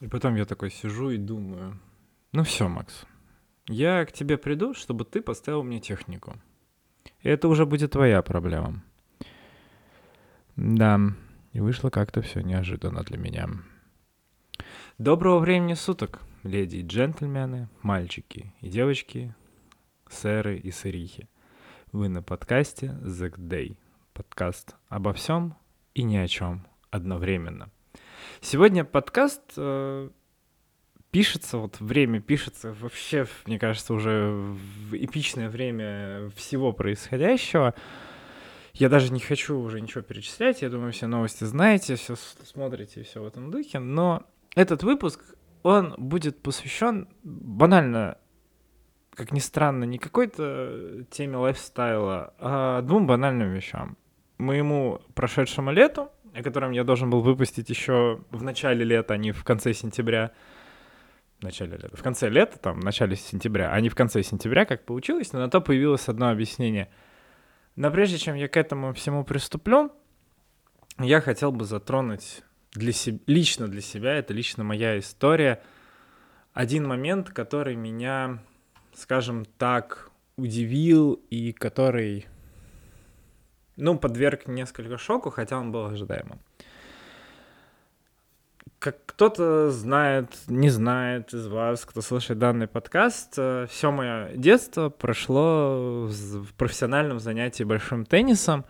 И потом я такой сижу и думаю, ну все, Макс, я к тебе приду, чтобы ты поставил мне технику. И это уже будет твоя проблема. Да, и вышло как-то все неожиданно для меня. Доброго времени суток, леди и джентльмены, мальчики и девочки, сэры и сырихи. Вы на подкасте The Day. Подкаст обо всем и ни о чем одновременно. Сегодня подкаст э, пишется, вот время пишется вообще, мне кажется, уже в эпичное время всего происходящего. Я даже не хочу уже ничего перечислять, я думаю, все новости знаете, все смотрите, все в этом духе, но этот выпуск, он будет посвящен банально, как ни странно, не какой-то теме лайфстайла, а двум банальным вещам. Моему прошедшему лету, о котором я должен был выпустить еще в начале лета, а не в конце сентября, в начале лета, в конце лета, там, в начале сентября, а не в конце сентября, как получилось, но на то появилось одно объяснение — но прежде чем я к этому всему приступлю, я хотел бы затронуть для себя, лично для себя, это лично моя история, один момент, который меня, скажем так, удивил и который, ну, подверг несколько шоку, хотя он был ожидаемым как кто-то знает, не знает из вас, кто слушает данный подкаст, э, все мое детство прошло в профессиональном занятии большим теннисом,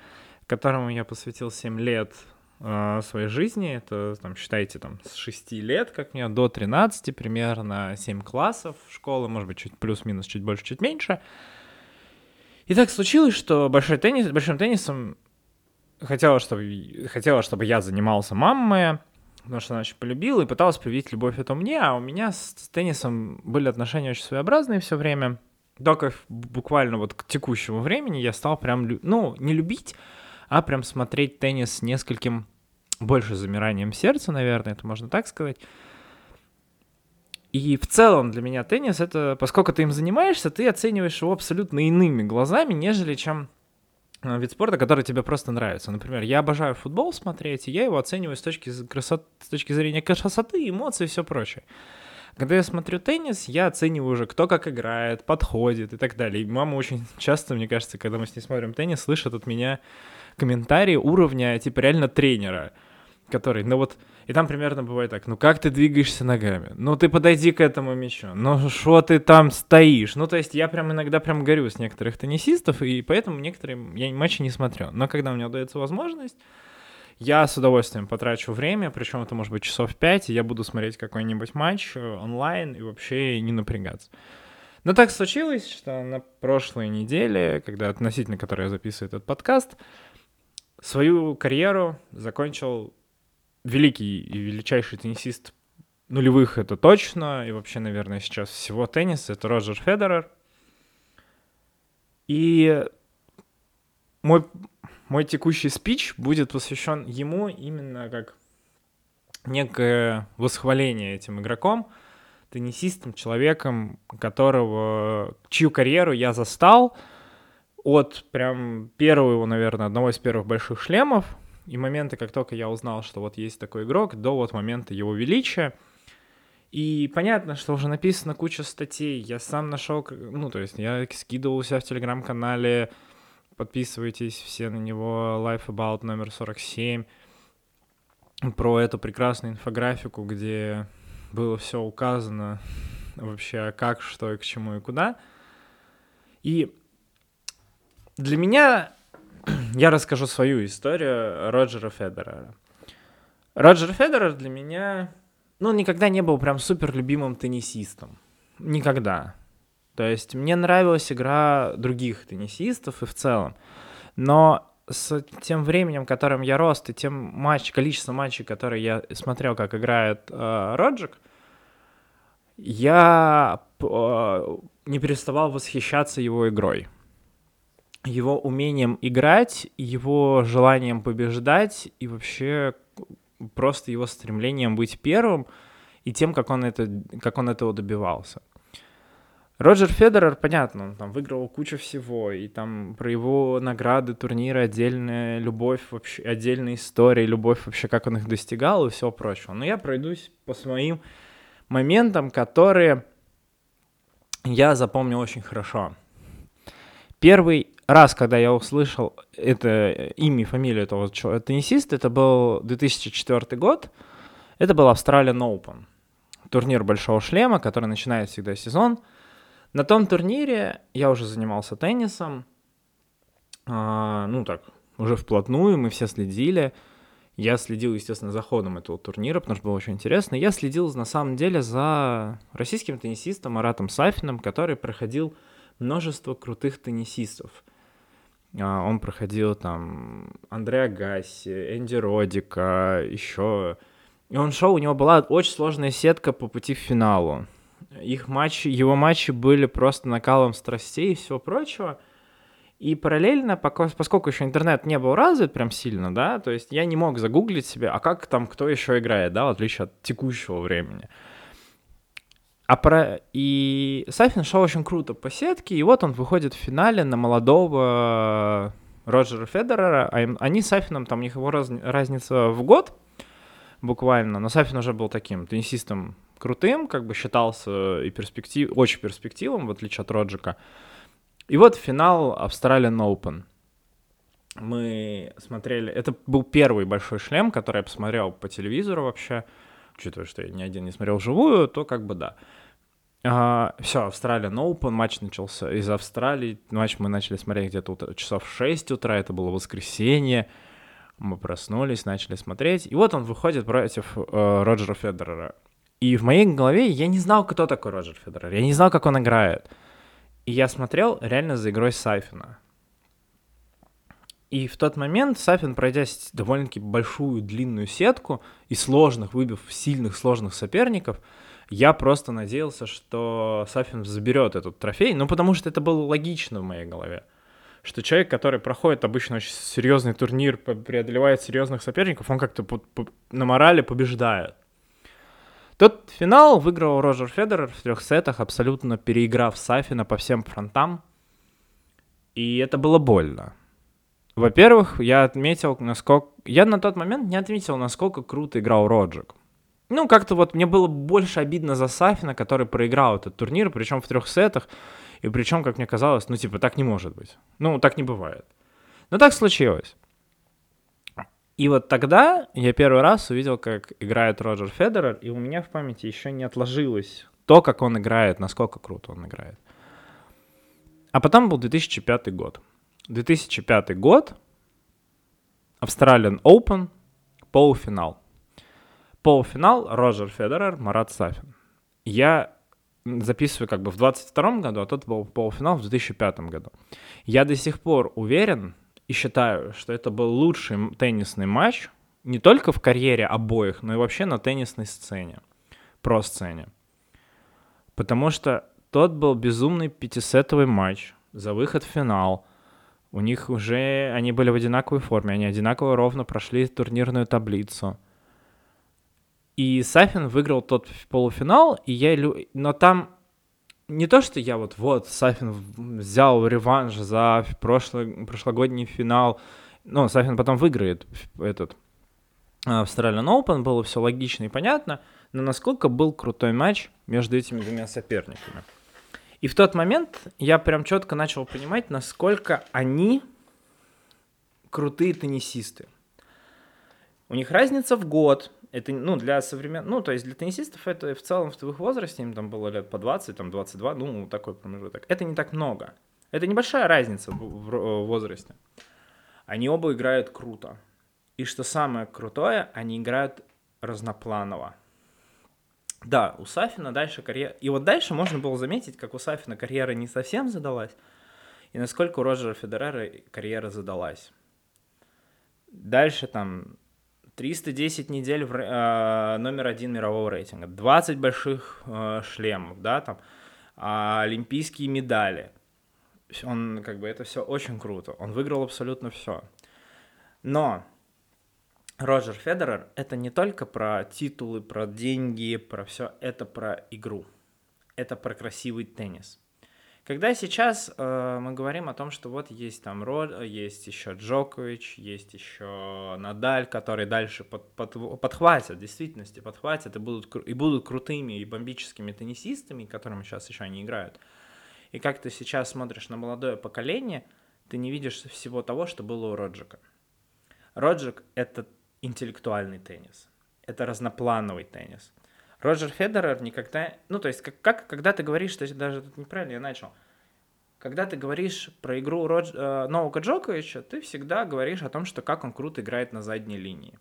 которому я посвятил 7 лет э, своей жизни. Это, там, считайте, там, с 6 лет, как мне, до 13 примерно, 7 классов школы, может быть, чуть плюс-минус, чуть больше, чуть меньше. И так случилось, что большой теннис, большим теннисом хотела, чтобы, хотела, чтобы я занимался мама моя, потому что она очень полюбила и пыталась привить любовь эту мне, а у меня с, теннисом были отношения очень своеобразные все время. Только буквально вот к текущему времени я стал прям, ну, не любить, а прям смотреть теннис с нескольким больше замиранием сердца, наверное, это можно так сказать. И в целом для меня теннис это, поскольку ты им занимаешься, ты оцениваешь его абсолютно иными глазами, нежели чем Э, вид спорта, который тебе просто нравится. Например, я обожаю футбол смотреть, и я его оцениваю с точки, красот... с точки зрения красоты, эмоций и все прочее. Когда я смотрю теннис, я оцениваю уже, кто как играет, подходит и так далее. И мама очень часто, мне кажется, когда мы с ней смотрим теннис, слышит от меня комментарии уровня, типа, реально тренера который, ну вот, и там примерно бывает так, ну как ты двигаешься ногами? Ну ты подойди к этому мячу, ну что ты там стоишь? Ну то есть я прям иногда прям горю с некоторых теннисистов, и поэтому некоторые я матчи не смотрю. Но когда у меня удается возможность, я с удовольствием потрачу время, причем это может быть часов 5, и я буду смотреть какой-нибудь матч э, онлайн и вообще не напрягаться. Но так случилось, что на прошлой неделе, когда относительно которой я записываю этот подкаст, свою карьеру закончил великий и величайший теннисист нулевых это точно, и вообще, наверное, сейчас всего тенниса, это Роджер Федерер. И мой, мой текущий спич будет посвящен ему именно как некое восхваление этим игроком, теннисистом, человеком, которого, чью карьеру я застал от прям первого наверное, одного из первых больших шлемов, и моменты, как только я узнал, что вот есть такой игрок, до вот момента его величия. И понятно, что уже написано куча статей. Я сам нашел, ну, то есть я скидывал у себя в телеграм-канале, подписывайтесь все на него, Life About номер 47, про эту прекрасную инфографику, где было все указано вообще как, что и к чему и куда. И для меня я расскажу свою историю Роджера Федерера. Роджер Федерер для меня, ну, никогда не был прям супер любимым теннисистом. Никогда. То есть мне нравилась игра других теннисистов и в целом. Но с тем временем, которым я рос, и тем матч, количеством матчей, которые я смотрел, как играет э, Роджик, я э, не переставал восхищаться его игрой его умением играть, его желанием побеждать и вообще просто его стремлением быть первым и тем, как он, это, как он этого добивался. Роджер Федерер, понятно, он там выиграл кучу всего, и там про его награды, турниры, отдельная любовь, вообще отдельная история, любовь вообще, как он их достигал и все прочее. Но я пройдусь по своим моментам, которые я запомнил очень хорошо. Первый раз, когда я услышал это имя и фамилию этого теннисиста, это был 2004 год, это был Australian Open, турнир Большого Шлема, который начинает всегда сезон – на том турнире я уже занимался теннисом, а, ну так, уже вплотную, мы все следили. Я следил, естественно, за ходом этого турнира, потому что было очень интересно. Я следил, на самом деле, за российским теннисистом Маратом Сафиным, который проходил множество крутых теннисистов. А, он проходил там Андреа Гасси, Энди Родика, еще... И он шел, у него была очень сложная сетка по пути к финалу их матчи, его матчи были просто накалом страстей и всего прочего. И параллельно, поскольку еще интернет не был развит прям сильно, да, то есть я не мог загуглить себе, а как там кто еще играет, да, в отличие от текущего времени. А про... И Сафин шел очень круто по сетке, и вот он выходит в финале на молодого Роджера Федерера, а они с Сафином, там у них его раз... разница в год буквально, но Сафин уже был таким теннисистом крутым, как бы считался и перспектив, очень перспективным, в отличие от Роджика. И вот финал Australian Open. Мы смотрели... Это был первый большой шлем, который я посмотрел по телевизору вообще. Учитывая, что я ни один не смотрел вживую, то как бы да. А, все, Australian Open, матч начался из Австралии. Матч мы начали смотреть где-то утро, часов в 6 утра, это было воскресенье. Мы проснулись, начали смотреть. И вот он выходит против э, Роджера Федерера. И в моей голове я не знал, кто такой Роджер Федерер. Я не знал, как он играет. И я смотрел реально за игрой Сафина. И в тот момент Сафин, пройдя довольно-таки большую длинную сетку и сложных, выбив сильных сложных соперников, я просто надеялся, что Сафин заберет этот трофей, ну потому что это было логично в моей голове. Что человек, который проходит обычно очень серьезный турнир, преодолевает серьезных соперников, он как-то на морали побеждает. Тот финал выиграл Роджер Федерер в трех сетах, абсолютно переиграв Сафина по всем фронтам. И это было больно. Во-первых, я отметил, насколько... Я на тот момент не отметил, насколько круто играл Роджик. Ну, как-то вот мне было больше обидно за Сафина, который проиграл этот турнир, причем в трех сетах. И причем, как мне казалось, ну, типа, так не может быть. Ну, так не бывает. Но так случилось. И вот тогда я первый раз увидел, как играет Роджер Федерер, и у меня в памяти еще не отложилось то, как он играет, насколько круто он играет. А потом был 2005 год. 2005 год, Australian Open, полуфинал. Полуфинал Роджер Федерер, Марат Сафин. Я записываю как бы в 22 году, а тот был полуфинал в 2005 году. Я до сих пор уверен, и считаю, что это был лучший теннисный матч не только в карьере обоих, но и вообще на теннисной сцене, про сцене. Потому что тот был безумный пятисетовый матч за выход в финал. У них уже, они были в одинаковой форме, они одинаково ровно прошли турнирную таблицу. И Сафин выиграл тот полуфинал, и я, но там не то, что я вот, вот, Сафин взял реванш за прошлый, прошлогодний финал, ну, Сафин потом выиграет этот Australian Open, было все логично и понятно, но насколько был крутой матч между этими двумя соперниками. И в тот момент я прям четко начал понимать, насколько они крутые теннисисты. У них разница в год, это, ну, для современных, ну, то есть для теннисистов это в целом в их возрасте, им там было лет по 20, там 22, ну, такой промежуток. Это не так много. Это небольшая разница в, в возрасте. Они оба играют круто. И что самое крутое, они играют разнопланово. Да, у Сафина дальше карьера... И вот дальше можно было заметить, как у Сафина карьера не совсем задалась, и насколько у Роджера Федерера карьера задалась. Дальше там 310 недель в, э, номер один мирового рейтинга, 20 больших э, шлемов, да, там, э, олимпийские медали. Он, как бы, это все очень круто. Он выиграл абсолютно все. Но Роджер Федерер — это не только про титулы, про деньги, про все, это про игру. Это про красивый теннис. Когда сейчас э, мы говорим о том, что вот есть там Род, есть еще Джокович, есть еще Надаль, которые дальше под, под, подхватят, в действительности подхватят и будут, и будут крутыми и бомбическими теннисистами, которыми сейчас еще они играют. И как ты сейчас смотришь на молодое поколение, ты не видишь всего того, что было у Роджика. Роджик — это интеллектуальный теннис, это разноплановый теннис — Роджер Федерер никогда... Ну, то есть, как, как когда ты говоришь, что даже тут неправильно я начал. Когда ты говоришь про игру Родж... э, Новака Джоковича, ты всегда говоришь о том, что как он круто играет на задней линии.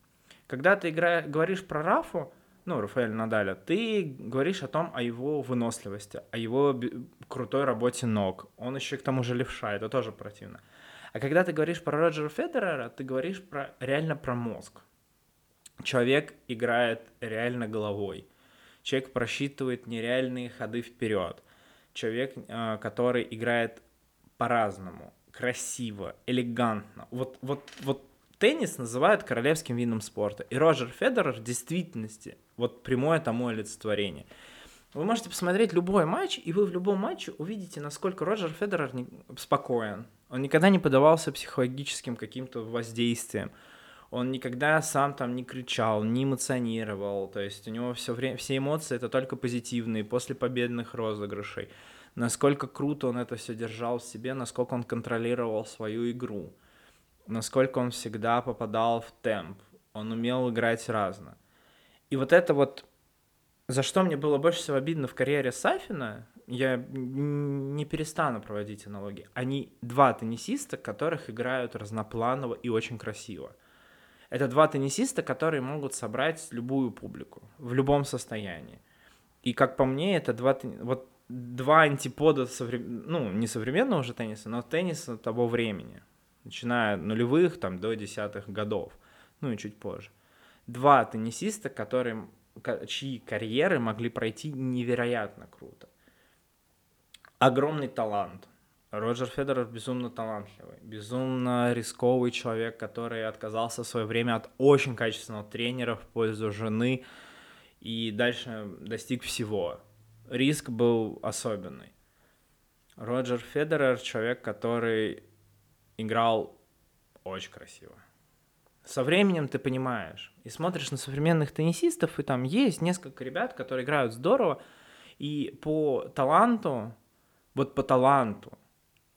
Когда ты игра... говоришь про Рафу, ну, Рафаэль Надаля, ты говоришь о том, о его выносливости, о его крутой работе ног. Он еще к тому же левша, это тоже противно. А когда ты говоришь про Роджера Федерера, ты говоришь про, реально про мозг. Человек играет реально головой. Человек просчитывает нереальные ходы вперед. Человек, э, который играет по-разному, красиво, элегантно. Вот, вот, вот теннис называют королевским видом спорта. И Роджер Федерер в действительности вот прямое тому олицетворение. Вы можете посмотреть любой матч, и вы в любом матче увидите, насколько Роджер Федерер спокоен. Он никогда не подавался психологическим каким-то воздействием он никогда сам там не кричал, не эмоционировал, то есть у него все время, все эмоции это только позитивные после победных розыгрышей. Насколько круто он это все держал в себе, насколько он контролировал свою игру, насколько он всегда попадал в темп, он умел играть разно. И вот это вот, за что мне было больше всего обидно в карьере Сафина, я не перестану проводить аналогии. Они два теннисиста, которых играют разнопланово и очень красиво. Это два теннисиста, которые могут собрать любую публику в любом состоянии. И как по мне, это два, вот два антипода, соврем... ну, не современного уже тенниса, но тенниса того времени, начиная от нулевых там, до десятых годов, ну и чуть позже. Два теннисиста, которые, чьи карьеры могли пройти невероятно круто. Огромный талант – Роджер Федерер безумно талантливый, безумно рисковый человек, который отказался в свое время от очень качественного тренера в пользу жены и дальше достиг всего. Риск был особенный. Роджер Федерер человек, который играл очень красиво. Со временем ты понимаешь и смотришь на современных теннисистов, и там есть несколько ребят, которые играют здорово, и по таланту, вот по таланту,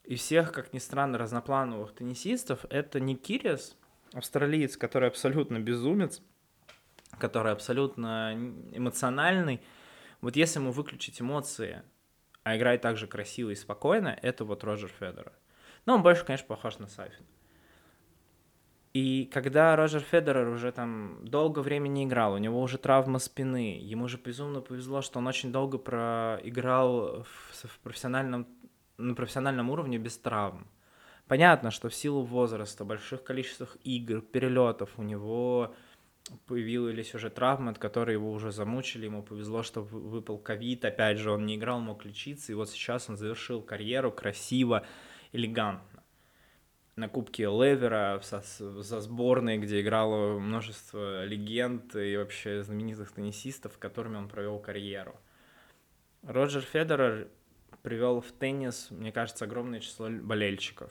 и всех, как ни странно, разноплановых теннисистов, это не Кириас, австралиец, который абсолютно безумец, который абсолютно эмоциональный. Вот если ему выключить эмоции, а играть так же красиво и спокойно, это вот Роджер Федерер. Но он больше, конечно, похож на Сафина. И когда Роджер Федерер уже там долго времени играл, у него уже травма спины, ему же безумно повезло, что он очень долго проиграл в, в профессиональном на профессиональном уровне без травм. Понятно, что в силу возраста, больших количествах игр, перелетов у него появились уже травмы, от которых его уже замучили, ему повезло, что выпал ковид, опять же, он не играл, мог лечиться, и вот сейчас он завершил карьеру красиво, элегантно. На Кубке Левера, за сборной, где играло множество легенд и вообще знаменитых теннисистов, которыми он провел карьеру. Роджер Федерер привел в теннис, мне кажется, огромное число болельщиков.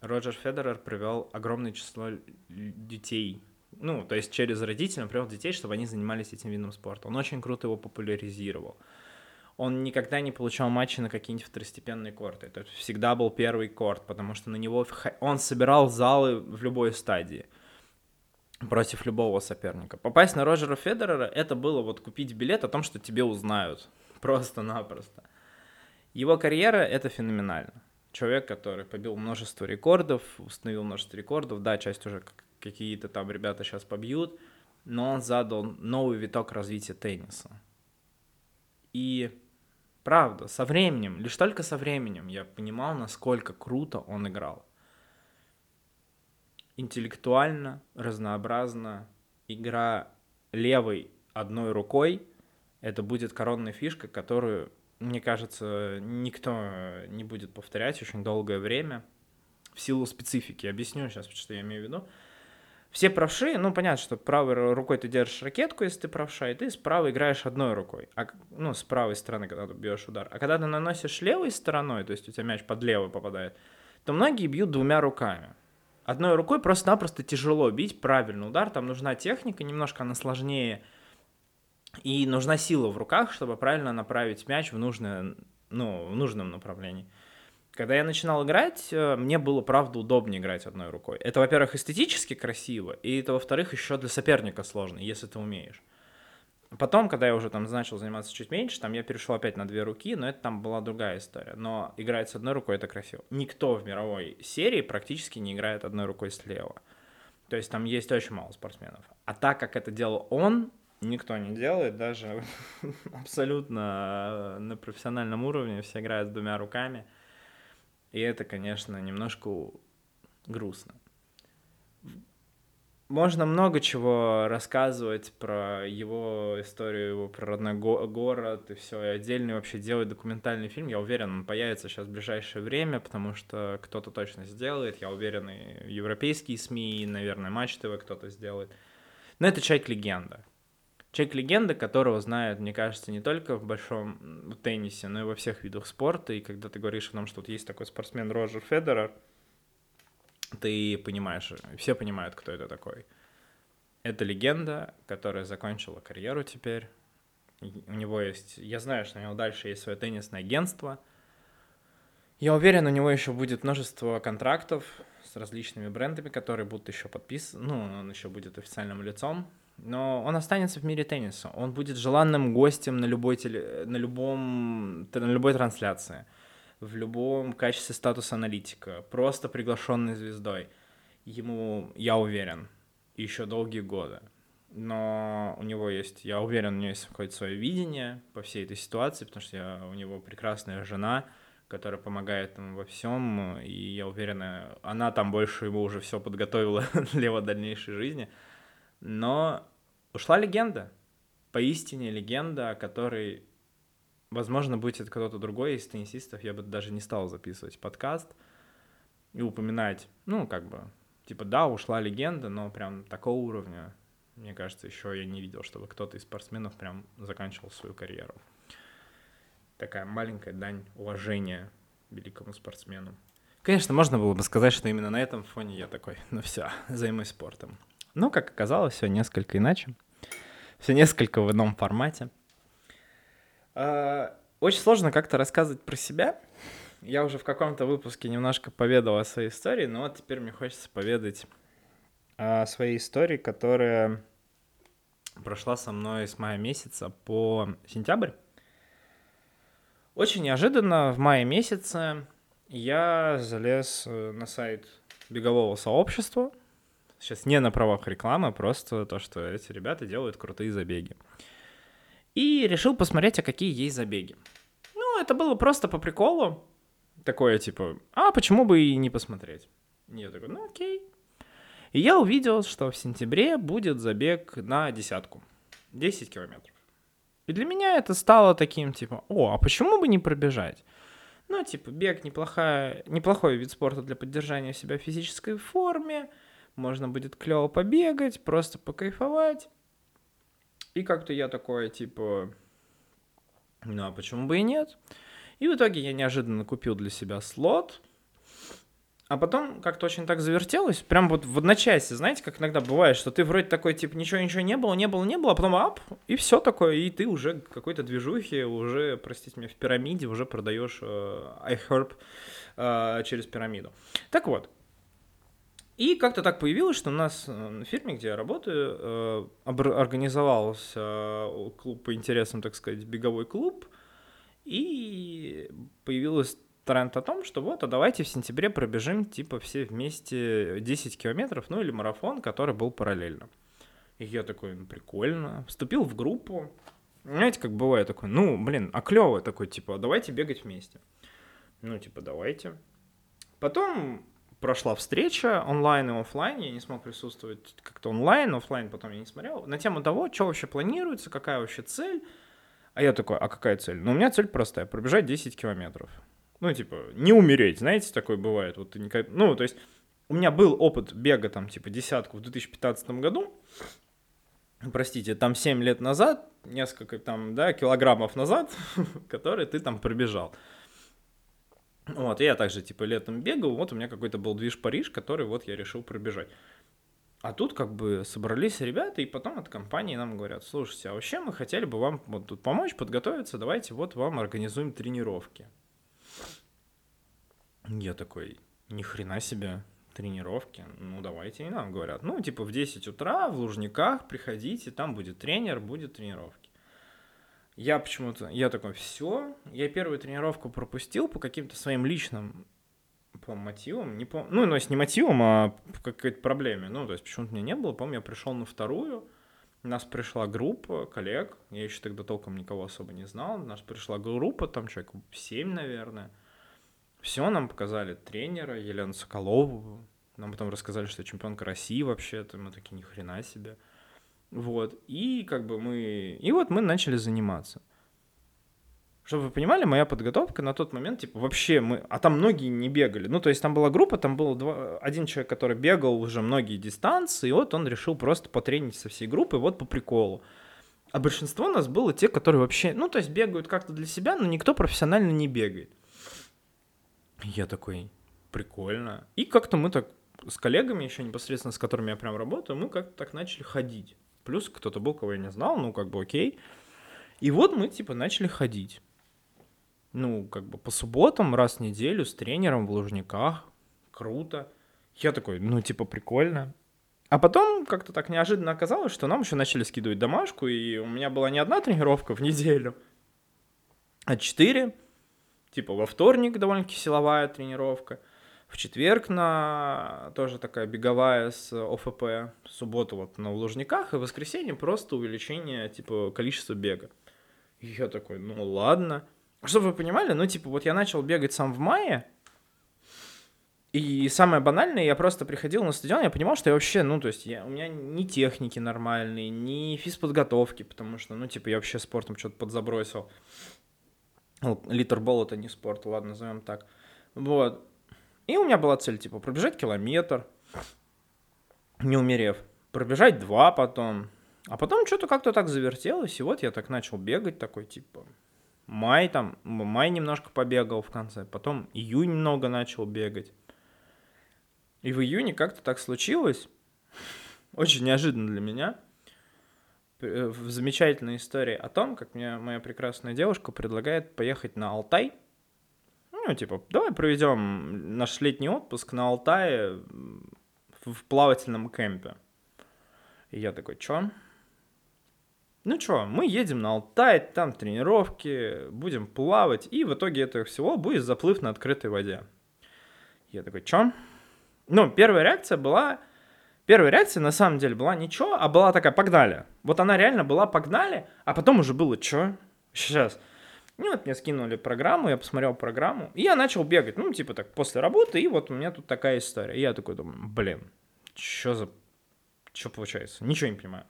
Роджер Федерер привел огромное число детей. Ну, то есть через родителей он привел детей, чтобы они занимались этим видом спорта. Он очень круто его популяризировал. Он никогда не получал матчи на какие-нибудь второстепенные корты. Это всегда был первый корт, потому что на него он собирал залы в любой стадии против любого соперника. Попасть на Роджера Федерера — это было вот купить билет о том, что тебе узнают. Просто-напросто. Его карьера — это феноменально. Человек, который побил множество рекордов, установил множество рекордов, да, часть уже какие-то там ребята сейчас побьют, но он задал новый виток развития тенниса. И правда, со временем, лишь только со временем я понимал, насколько круто он играл. Интеллектуально, разнообразно, игра левой одной рукой, это будет коронная фишка, которую мне кажется, никто не будет повторять очень долгое время в силу специфики. Объясню сейчас, что я имею в виду. Все правши, ну, понятно, что правой рукой ты держишь ракетку, если ты правша, и ты справа играешь одной рукой, а, ну, с правой стороны, когда ты бьешь удар. А когда ты наносишь левой стороной, то есть у тебя мяч под левой попадает, то многие бьют двумя руками. Одной рукой просто-напросто тяжело бить правильный удар, там нужна техника, немножко она сложнее, и нужна сила в руках, чтобы правильно направить мяч в, нужное, ну, в нужном направлении. Когда я начинал играть, э, мне было, правда, удобнее играть одной рукой. Это, во-первых, эстетически красиво, и это, во-вторых, еще для соперника сложно, если ты умеешь. Потом, когда я уже там начал заниматься чуть меньше, там я перешел опять на две руки, но это там была другая история. Но играть с одной рукой это красиво. Никто в мировой серии практически не играет одной рукой слева. То есть там есть очень мало спортсменов. А так как это делал он, никто не делает, даже абсолютно на профессиональном уровне все играют с двумя руками. И это, конечно, немножко грустно. Можно много чего рассказывать про его историю, его про родной го- город и все, и отдельный вообще делать документальный фильм. Я уверен, он появится сейчас в ближайшее время, потому что кто-то точно сделает. Я уверен, и европейские СМИ, и, наверное, Матч ТВ кто-то сделает. Но это человек-легенда. Человек-легенда, которого знают, мне кажется, не только в большом теннисе, но и во всех видах спорта. И когда ты говоришь о том, что вот есть такой спортсмен Роджер Федерер, ты понимаешь, все понимают, кто это такой. Это легенда, которая закончила карьеру теперь. У него есть... Я знаю, что у него дальше есть свое теннисное агентство. Я уверен, у него еще будет множество контрактов с различными брендами, которые будут еще подписаны. Ну, он еще будет официальным лицом но он останется в мире тенниса. Он будет желанным гостем на любой, теле, на любом, на любой трансляции, в любом качестве статуса аналитика, просто приглашенной звездой. Ему, я уверен, еще долгие годы. Но у него есть, я уверен, у него есть какое-то свое видение по всей этой ситуации, потому что я, у него прекрасная жена, которая помогает ему во всем, и я уверен, она там больше ему уже все подготовила для его дальнейшей жизни. Но ушла легенда. Поистине легенда, о которой, возможно, будет кто-то другой из теннисистов. Я бы даже не стал записывать подкаст и упоминать, ну, как бы, типа, да, ушла легенда, но прям такого уровня, мне кажется, еще я не видел, чтобы кто-то из спортсменов прям заканчивал свою карьеру. Такая маленькая дань уважения великому спортсмену. Конечно, можно было бы сказать, что именно на этом фоне я такой, ну все, займусь спортом. Но, как оказалось, все несколько иначе. Все несколько в ином формате. А, очень сложно как-то рассказывать про себя. Я уже в каком-то выпуске немножко поведал о своей истории, но вот теперь мне хочется поведать о своей истории, которая прошла со мной с мая месяца по сентябрь. Очень неожиданно в мае месяце я залез э, на сайт бегового сообщества, Сейчас не на правах рекламы, просто то, что эти ребята делают крутые забеги. И решил посмотреть, а какие есть забеги. Ну, это было просто по приколу. Такое типа, а почему бы и не посмотреть? И я такой, ну окей. И я увидел, что в сентябре будет забег на десятку. 10 километров. И для меня это стало таким, типа, о, а почему бы не пробежать? Ну, типа, бег неплохая, неплохой вид спорта для поддержания себя в физической форме можно будет клево побегать, просто покайфовать. И как-то я такой, типа, ну а почему бы и нет? И в итоге я неожиданно купил для себя слот, а потом как-то очень так завертелось, прям вот в одночасье, знаете, как иногда бывает, что ты вроде такой, типа, ничего-ничего не было, не было, не было, а потом ап, и все такое, и ты уже какой-то движухи, уже, простите меня, в пирамиде уже продаешь э, iHerb э, через пирамиду. Так вот, и как-то так появилось, что у нас э, на фирме, где я работаю, э, организовался э, клуб по интересам, так сказать, беговой клуб, и появилась тренд о том, что вот, а давайте в сентябре пробежим, типа, все вместе 10 километров, ну или марафон, который был параллельно. И я такой, ну, прикольно. Вступил в группу. Знаете, как бывает такой, ну, блин, а клево такой, типа, давайте бегать вместе. Ну, типа, давайте. Потом прошла встреча онлайн и офлайн, я не смог присутствовать как-то онлайн, офлайн потом я не смотрел, на тему того, что вообще планируется, какая вообще цель. А я такой, а какая цель? Ну, у меня цель простая, пробежать 10 километров. Ну, типа, не умереть, знаете, такое бывает. Вот ты никак... Ну, то есть, у меня был опыт бега там типа десятку в 2015 году, простите, там 7 лет назад, несколько там, да, килограммов назад, которые ты там пробежал. Вот, и я также, типа, летом бегал, вот у меня какой-то был движ Париж, который вот я решил пробежать. А тут как бы собрались ребята, и потом от компании нам говорят, слушайте, а вообще мы хотели бы вам вот тут помочь, подготовиться, давайте вот вам организуем тренировки. Я такой, ни хрена себе, тренировки, ну давайте и нам говорят. Ну, типа в 10 утра в Лужниках приходите, там будет тренер, будет тренировки. Я почему-то, я такой, все, я первую тренировку пропустил по каким-то своим личным по мотивам, не помню, ну, ну, если не мотивам, а по какой-то проблеме, ну, то есть почему-то меня не было, помню, я пришел на вторую, у нас пришла группа коллег, я еще тогда толком никого особо не знал, у нас пришла группа, там человек 7, наверное, все нам показали тренера Елену Соколову, нам потом рассказали, что чемпионка России вообще-то, мы такие, ни хрена себе. Вот, и как бы мы... И вот мы начали заниматься. Чтобы вы понимали, моя подготовка на тот момент, типа, вообще мы... А там многие не бегали. Ну, то есть там была группа, там был два... один человек, который бегал уже многие дистанции, и вот он решил просто потренить со всей группой, вот по приколу. А большинство у нас было те, которые вообще, ну, то есть бегают как-то для себя, но никто профессионально не бегает. Я такой, прикольно. И как-то мы так с коллегами еще непосредственно, с которыми я прям работаю, мы как-то так начали ходить. Плюс кто-то был, кого я не знал, ну, как бы окей. И вот мы, типа, начали ходить. Ну, как бы по субботам раз в неделю с тренером в Лужниках. Круто. Я такой, ну, типа, прикольно. А потом как-то так неожиданно оказалось, что нам еще начали скидывать домашку, и у меня была не одна тренировка в неделю, а четыре. Типа во вторник довольно-таки силовая тренировка – в четверг на тоже такая беговая с ОФП, в субботу вот на Лужниках, и в воскресенье просто увеличение, типа, количества бега. И я такой, ну ладно. Чтобы вы понимали, ну, типа, вот я начал бегать сам в мае, и самое банальное, я просто приходил на стадион, я понимал, что я вообще, ну, то есть, я, у меня ни техники нормальные, ни физподготовки, потому что, ну, типа, я вообще спортом что-то подзабросил. Литербол это не спорт, ладно, назовем так. Вот. И у меня была цель, типа, пробежать километр, не умерев, пробежать два потом. А потом что-то как-то так завертелось, и вот я так начал бегать, такой, типа, май там, май немножко побегал в конце, потом июнь много начал бегать. И в июне как-то так случилось, очень неожиданно для меня, э, в замечательной истории о том, как мне моя прекрасная девушка предлагает поехать на Алтай – ну, типа, давай проведем наш летний отпуск на Алтае в плавательном кемпе. И я такой, чё? Ну чё, мы едем на Алтай, там тренировки, будем плавать, и в итоге этого всего будет заплыв на открытой воде. Я такой, чё? Ну, первая реакция была... Первая реакция на самом деле была ничего, а была такая, погнали. Вот она реально была, погнали, а потом уже было, чё? Сейчас. Ну, вот мне скинули программу, я посмотрел программу, и я начал бегать, ну, типа так, после работы, и вот у меня тут такая история. И я такой думаю, блин, что за... Что получается? Ничего не понимаю.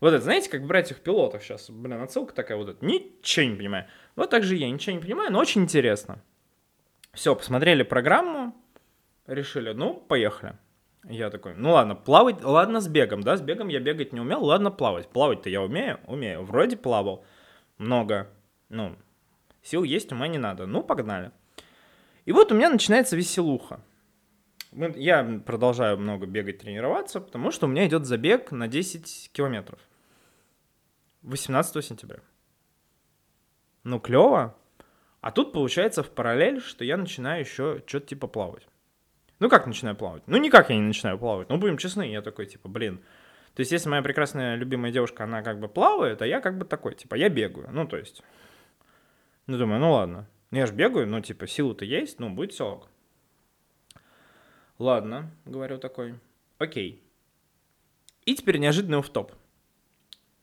Вот это, знаете, как в «Братьях-пилотах» сейчас, блин, отсылка такая вот это, ничего не понимаю. Вот так же я ничего не понимаю, но очень интересно. Все, посмотрели программу, решили, ну, поехали. Я такой, ну ладно, плавать, ладно с бегом, да, с бегом я бегать не умел, ладно плавать. Плавать-то я умею, умею, вроде плавал много, ну, Сил есть, ума не надо. Ну, погнали. И вот у меня начинается веселуха. Я продолжаю много бегать, тренироваться, потому что у меня идет забег на 10 километров. 18 сентября. Ну, клево. А тут получается в параллель, что я начинаю еще что-то типа плавать. Ну, как начинаю плавать? Ну, никак я не начинаю плавать. Ну, будем честны, я такой, типа, блин. То есть, если моя прекрасная любимая девушка, она как бы плавает, а я как бы такой, типа, я бегаю. Ну, то есть, ну, думаю, ну ладно. Ну, я же бегаю, ну, типа, силы-то есть, ну, будет все ок. Ладно, говорю такой. Окей. И теперь неожиданный топ.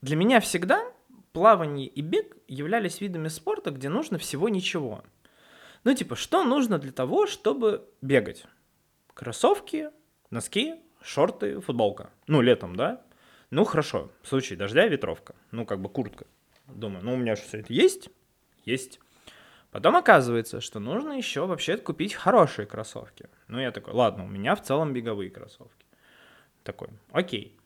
Для меня всегда плавание и бег являлись видами спорта, где нужно всего ничего. Ну, типа, что нужно для того, чтобы бегать? Кроссовки, носки, шорты, футболка. Ну, летом, да? Ну, хорошо, в случае дождя ветровка. Ну, как бы куртка. Думаю, ну, у меня же все это есть есть. Потом оказывается, что нужно еще вообще купить хорошие кроссовки. Ну, я такой, ладно, у меня в целом беговые кроссовки. Такой, окей.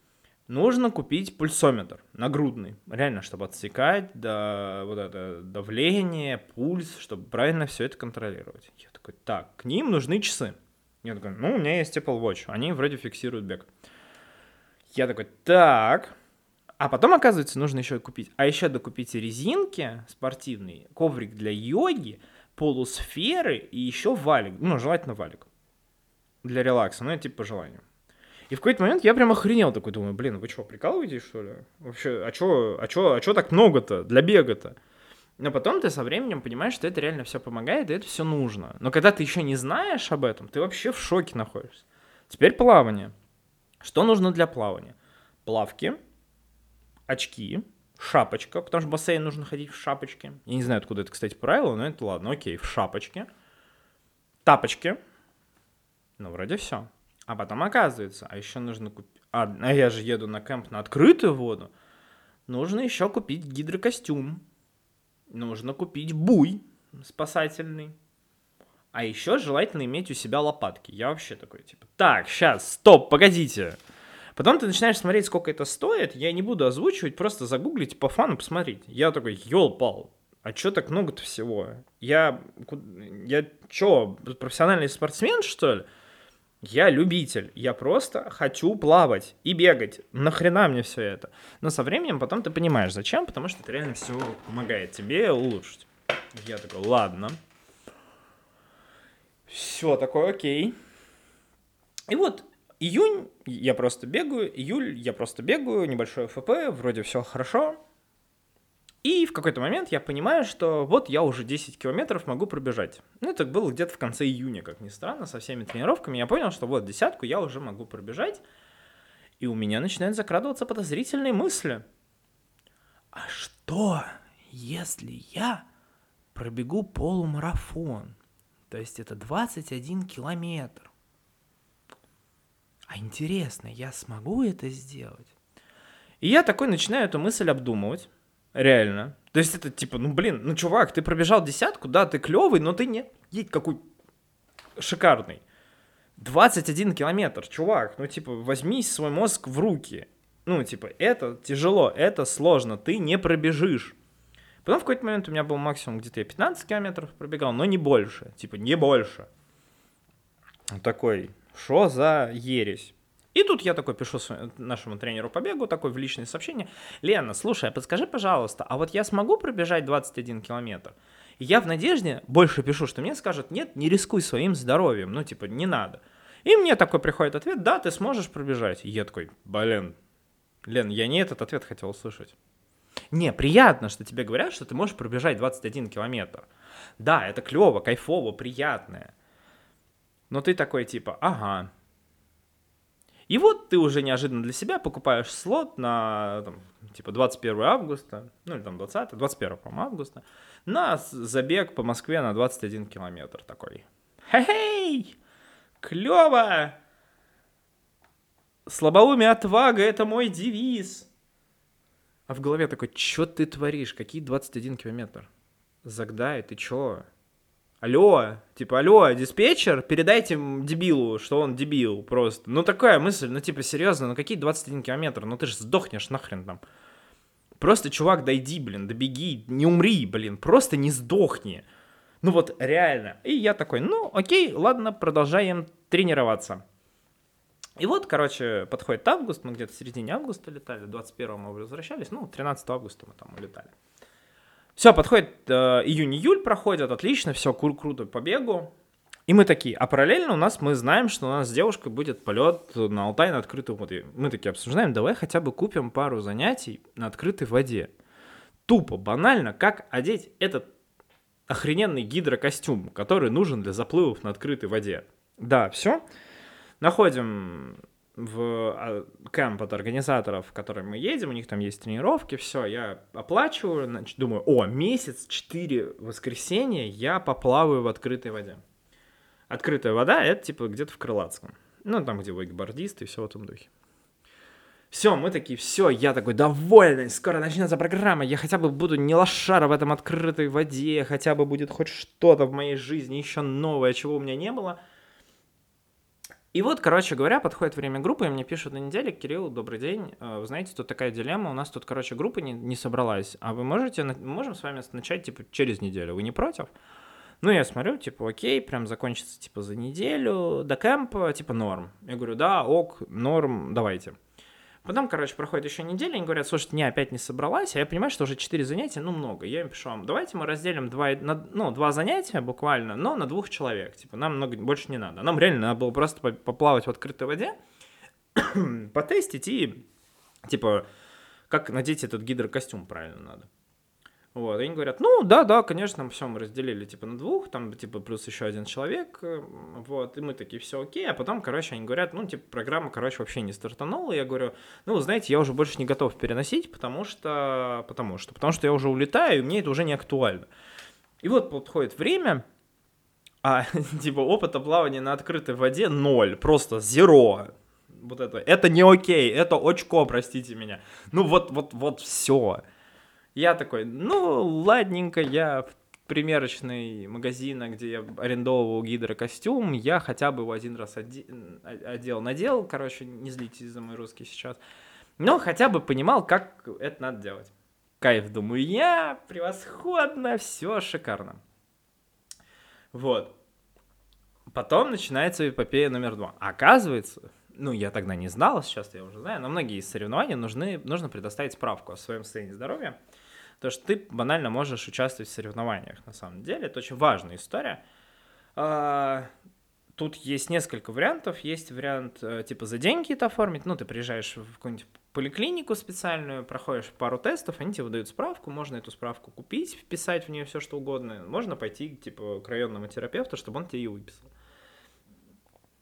Нужно купить пульсометр нагрудный, реально, чтобы отсекать до вот это давление, пульс, чтобы правильно все это контролировать. Я такой, так, к ним нужны часы. Я такой, ну, у меня есть Apple Watch, они вроде фиксируют бег. Я такой, так, а потом, оказывается, нужно еще купить. А еще докупить резинки спортивные, коврик для йоги, полусферы и еще валик. Ну, желательно валик. Для релакса. Ну, это типа по желанию. И в какой-то момент я прям охренел такой, думаю, блин, вы что, прикалываетесь, что ли? Вообще, а что, а что, а что так много-то для бега-то? Но потом ты со временем понимаешь, что это реально все помогает, и это все нужно. Но когда ты еще не знаешь об этом, ты вообще в шоке находишься. Теперь плавание. Что нужно для плавания? Плавки, очки, шапочка, потому что в бассейн нужно ходить в шапочке. Я не знаю, откуда это, кстати, правило, но это ладно, окей, в шапочке. Тапочки. Ну, вроде все. А потом оказывается, а еще нужно купить... А, а я же еду на кемп на открытую воду. Нужно еще купить гидрокостюм. Нужно купить буй спасательный. А еще желательно иметь у себя лопатки. Я вообще такой, типа, так, сейчас, стоп, погодите. Потом ты начинаешь смотреть, сколько это стоит. Я не буду озвучивать, просто загуглить по фану посмотреть. Я такой, ёл-пал, а чё так много-то всего? Я, я чё, профессиональный спортсмен, что ли? Я любитель, я просто хочу плавать и бегать. Нахрена мне все это? Но со временем потом ты понимаешь, зачем, потому что это реально все помогает тебе улучшить. Я такой, ладно. Все такое окей. И вот Июнь я просто бегаю, июль я просто бегаю, небольшое ФП, вроде все хорошо. И в какой-то момент я понимаю, что вот я уже 10 километров могу пробежать. Ну, это было где-то в конце июня, как ни странно, со всеми тренировками. Я понял, что вот десятку я уже могу пробежать. И у меня начинают закрадываться подозрительные мысли. А что, если я пробегу полумарафон? То есть это 21 километр а интересно, я смогу это сделать? И я такой начинаю эту мысль обдумывать. Реально. То есть это типа, ну блин, ну чувак, ты пробежал десятку, да, ты клевый, но ты не едь какой шикарный. 21 километр, чувак, ну типа, возьми свой мозг в руки. Ну, типа, это тяжело, это сложно, ты не пробежишь. Потом в какой-то момент у меня был максимум где-то я 15 километров пробегал, но не больше. Типа, не больше. Такой, что за ересь? И тут я такой пишу нашему тренеру по бегу, такой в личное сообщение. Лена, слушай, а подскажи, пожалуйста, а вот я смогу пробежать 21 километр? И я в надежде больше пишу, что мне скажут, нет, не рискуй своим здоровьем, ну, типа, не надо. И мне такой приходит ответ, да, ты сможешь пробежать. И я такой, блин, Лен, я не этот ответ хотел услышать. Не, приятно, что тебе говорят, что ты можешь пробежать 21 километр. Да, это клево, кайфово, приятное. Но ты такой типа, ага. И вот ты уже неожиданно для себя покупаешь слот на там, типа 21 августа, ну или там 20, 21 августа, на забег по Москве на 21 километр такой. Хей! Клево! Слабоумие отвага — это мой девиз. А в голове такой, что ты творишь? Какие 21 километр? Загдай, ты чё? Алло, типа, алло, диспетчер, передайте дебилу, что он дебил просто. Ну, такая мысль, ну, типа, серьезно, ну, какие 21 километр, ну, ты же сдохнешь нахрен там. Просто, чувак, дойди, блин, добеги, не умри, блин, просто не сдохни. Ну, вот, реально. И я такой, ну, окей, ладно, продолжаем тренироваться. И вот, короче, подходит август, мы где-то в середине августа летали, 21 мы возвращались, ну, 13 августа мы там улетали. Все, подходит э, июнь-июль, проходит, отлично, все кру- круто по бегу. И мы такие, а параллельно у нас мы знаем, что у нас с девушкой будет полет на Алтай на открытой воде. Мы такие обсуждаем, давай хотя бы купим пару занятий на открытой воде. Тупо, банально, как одеть этот охрененный гидрокостюм, который нужен для заплывов на открытой воде. Да, все. Находим в а, кемп от организаторов, в который мы едем, у них там есть тренировки, все, я оплачиваю, значит, думаю, о, месяц, 4 воскресенья я поплаваю в открытой воде. Открытая вода — это типа где-то в Крылатском. Ну, там, где вейкбордисты и все в этом духе. Все, мы такие, все, я такой довольный, скоро начнется программа, я хотя бы буду не лошара в этом открытой воде, хотя бы будет хоть что-то в моей жизни еще новое, чего у меня не было. И вот, короче говоря, подходит время группы, и мне пишут на неделе, Кирилл, добрый день, э, вы знаете, тут такая дилемма, у нас тут, короче, группа не, не собралась, а вы можете, мы можем с вами начать, типа, через неделю, вы не против? Ну, я смотрю, типа, окей, прям закончится, типа, за неделю, до кемпа, типа, норм. Я говорю, да, ок, норм, давайте. Потом, короче, проходит еще неделя, они говорят, слушай, не, опять не собралась, а я понимаю, что уже 4 занятия, ну, много. Я им пишу, давайте мы разделим два, ну, два занятия буквально, но на двух человек. Типа, нам много больше не надо. Нам реально надо было просто поплавать в открытой воде, потестить и, типа, как надеть этот гидрокостюм правильно надо. Вот, и они говорят, ну, да, да, конечно, все, мы разделили, типа, на двух, там, типа, плюс еще один человек, э, вот, и мы такие, все окей, а потом, короче, они говорят, ну, типа, программа, короче, вообще не стартанула, я говорю, ну, знаете, я уже больше не готов переносить, потому что, потому что, потому что я уже улетаю, и мне это уже не актуально. И вот подходит время, а, типа, опыта плавания на открытой воде ноль, просто зеро, вот это, это не окей, это очко, простите меня, ну, вот, вот, вот все. Я такой, ну, ладненько, я в примерочный магазина, где я арендовал гидрокостюм, я хотя бы его один раз одел, надел, короче, не злитесь за мой русский сейчас, но хотя бы понимал, как это надо делать. Кайф, думаю, я, превосходно, все шикарно. Вот. Потом начинается эпопея номер два. Оказывается, ну, я тогда не знал, сейчас я уже знаю, на многие из соревнований нужны, нужно предоставить справку о своем состоянии здоровья. То что ты банально можешь участвовать в соревнованиях, на самом деле. Это очень важная история. А, тут есть несколько вариантов. Есть вариант, э, типа, за деньги это оформить. Ну, ты приезжаешь в какую-нибудь поликлинику специальную, проходишь пару тестов, они тебе выдают справку, можно эту справку купить, вписать в нее все, что угодно. Можно пойти, типа, к районному терапевту, чтобы он тебе ее выписал.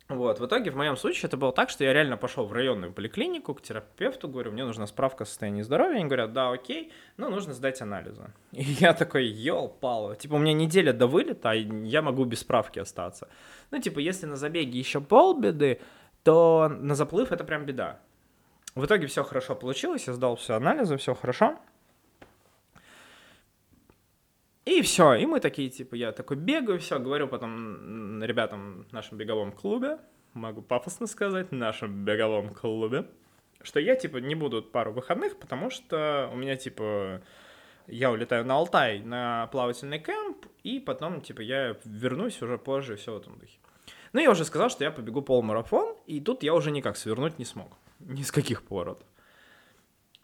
Вот, в итоге в моем случае это было так, что я реально пошел в районную поликлинику к терапевту, говорю, мне нужна справка о состоянии здоровья, они говорят, да, окей, но нужно сдать анализы. И я такой, ел пало, типа у меня неделя до вылета, а я могу без справки остаться. Ну, типа, если на забеге еще полбеды, то на заплыв это прям беда. В итоге все хорошо получилось, я сдал все анализы, все хорошо. И все, и мы такие, типа, я такой бегаю, все, говорю потом ребятам в нашем беговом клубе, могу пафосно сказать, в нашем беговом клубе, что я, типа, не буду пару выходных, потому что у меня, типа, я улетаю на Алтай на плавательный кемп, и потом, типа, я вернусь уже позже, все в этом духе. Ну, я уже сказал, что я побегу полмарафон, и тут я уже никак свернуть не смог. Ни с каких поворотов.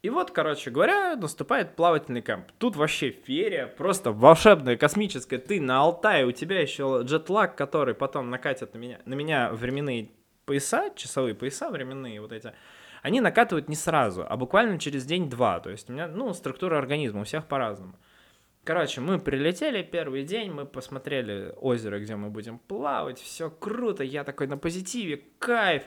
И вот, короче говоря, наступает плавательный кемп. Тут вообще ферия, просто волшебная, космическая. Ты на Алтае, у тебя еще джетлаг, который потом накатит на меня, на меня временные пояса, часовые пояса временные вот эти. Они накатывают не сразу, а буквально через день-два. То есть у меня, ну, структура организма у всех по-разному. Короче, мы прилетели первый день, мы посмотрели озеро, где мы будем плавать, все круто, я такой на позитиве, кайф.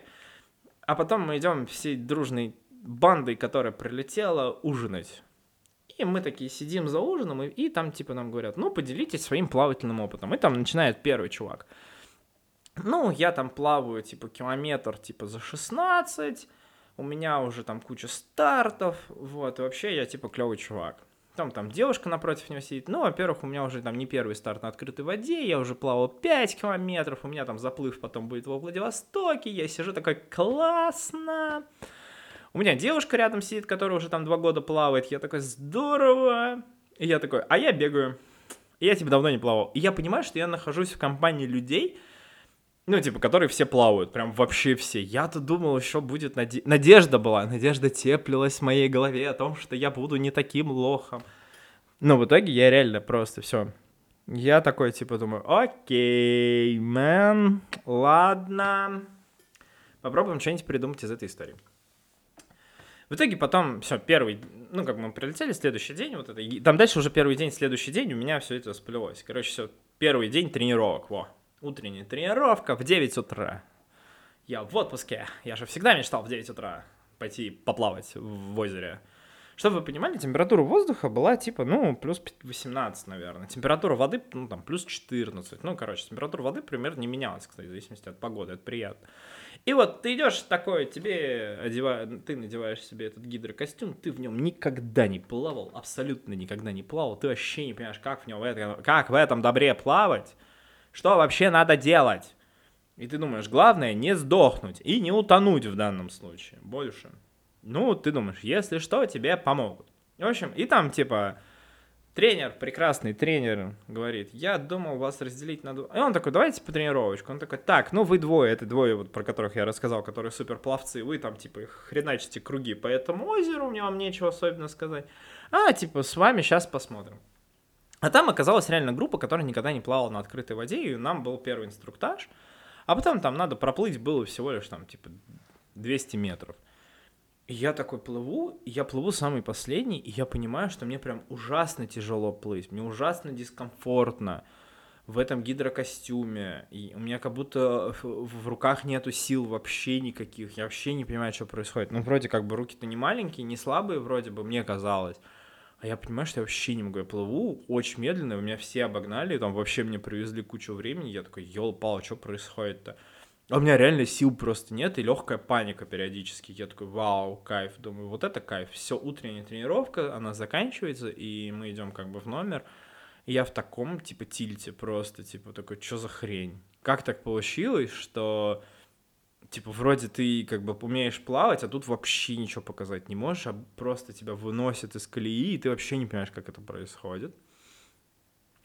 А потом мы идем всей дружной бандой, которая прилетела, ужинать. И мы такие сидим за ужином, и, и там типа нам говорят, ну, поделитесь своим плавательным опытом. И там начинает первый чувак. Ну, я там плаваю, типа, километр, типа, за 16, у меня уже там куча стартов, вот, и вообще я, типа, клевый чувак. Там, там девушка напротив него сидит. Ну, во-первых, у меня уже там не первый старт на открытой воде, я уже плавал 5 километров, у меня там заплыв потом будет во Владивостоке, я сижу такой, классно, у меня девушка рядом сидит, которая уже там два года плавает. Я такой, здорово. И я такой, а я бегаю. И я, типа, давно не плавал. И я понимаю, что я нахожусь в компании людей, ну, типа, которые все плавают, прям вообще все. Я-то думал, еще будет наде... надежда была, надежда теплилась в моей голове о том, что я буду не таким лохом. Но в итоге я реально просто все. Я такой, типа, думаю, окей, мэн, ладно. Попробуем что-нибудь придумать из этой истории. В итоге потом, все, первый, ну, как мы прилетели, следующий день, вот это, и там дальше уже первый день, следующий день у меня все это сплелось. Короче, все, первый день тренировок, во, утренняя тренировка в 9 утра. Я в отпуске, я же всегда мечтал в 9 утра пойти поплавать в озере. Чтобы вы понимали, температура воздуха была типа, ну, плюс 18, наверное. Температура воды, ну, там, плюс 14. Ну, короче, температура воды примерно не менялась, кстати, в зависимости от погоды. Это приятно. И вот ты идешь такой, тебе одевая, ты надеваешь себе этот гидрокостюм, ты в нем никогда не плавал, абсолютно никогда не плавал, ты вообще не понимаешь, как в нем, как в этом добре плавать, что вообще надо делать. И ты думаешь, главное не сдохнуть и не утонуть в данном случае больше. Ну, ты думаешь, если что, тебе помогут. В общем, и там типа тренер, прекрасный тренер, говорит, я думал вас разделить на двое. И он такой, давайте по тренировочку. Он такой, так, ну вы двое, это двое, вот, про которых я рассказал, которые суперпловцы, вы там, типа, хреначите круги по этому озеру, мне вам нечего особенно сказать. А, типа, с вами сейчас посмотрим. А там оказалась реально группа, которая никогда не плавала на открытой воде, и нам был первый инструктаж. А потом там надо проплыть было всего лишь там, типа, 200 метров. Я такой плыву, я плыву самый последний, и я понимаю, что мне прям ужасно тяжело плыть, мне ужасно дискомфортно в этом гидрокостюме, и у меня как будто в руках нету сил вообще никаких, я вообще не понимаю, что происходит. Ну, вроде как бы руки-то не маленькие, не слабые вроде бы, мне казалось. А я понимаю, что я вообще не могу. Я плыву очень медленно, у меня все обогнали, там вообще мне привезли кучу времени. Я такой, ёл-пал, что происходит-то? А у меня реально сил просто нет, и легкая паника периодически. Я такой, вау, кайф. Думаю, вот это кайф. Все, утренняя тренировка, она заканчивается, и мы идем как бы в номер. И я в таком, типа, тильте просто, типа, такой, что за хрень? Как так получилось, что, типа, вроде ты как бы умеешь плавать, а тут вообще ничего показать не можешь, а просто тебя выносят из колеи, и ты вообще не понимаешь, как это происходит.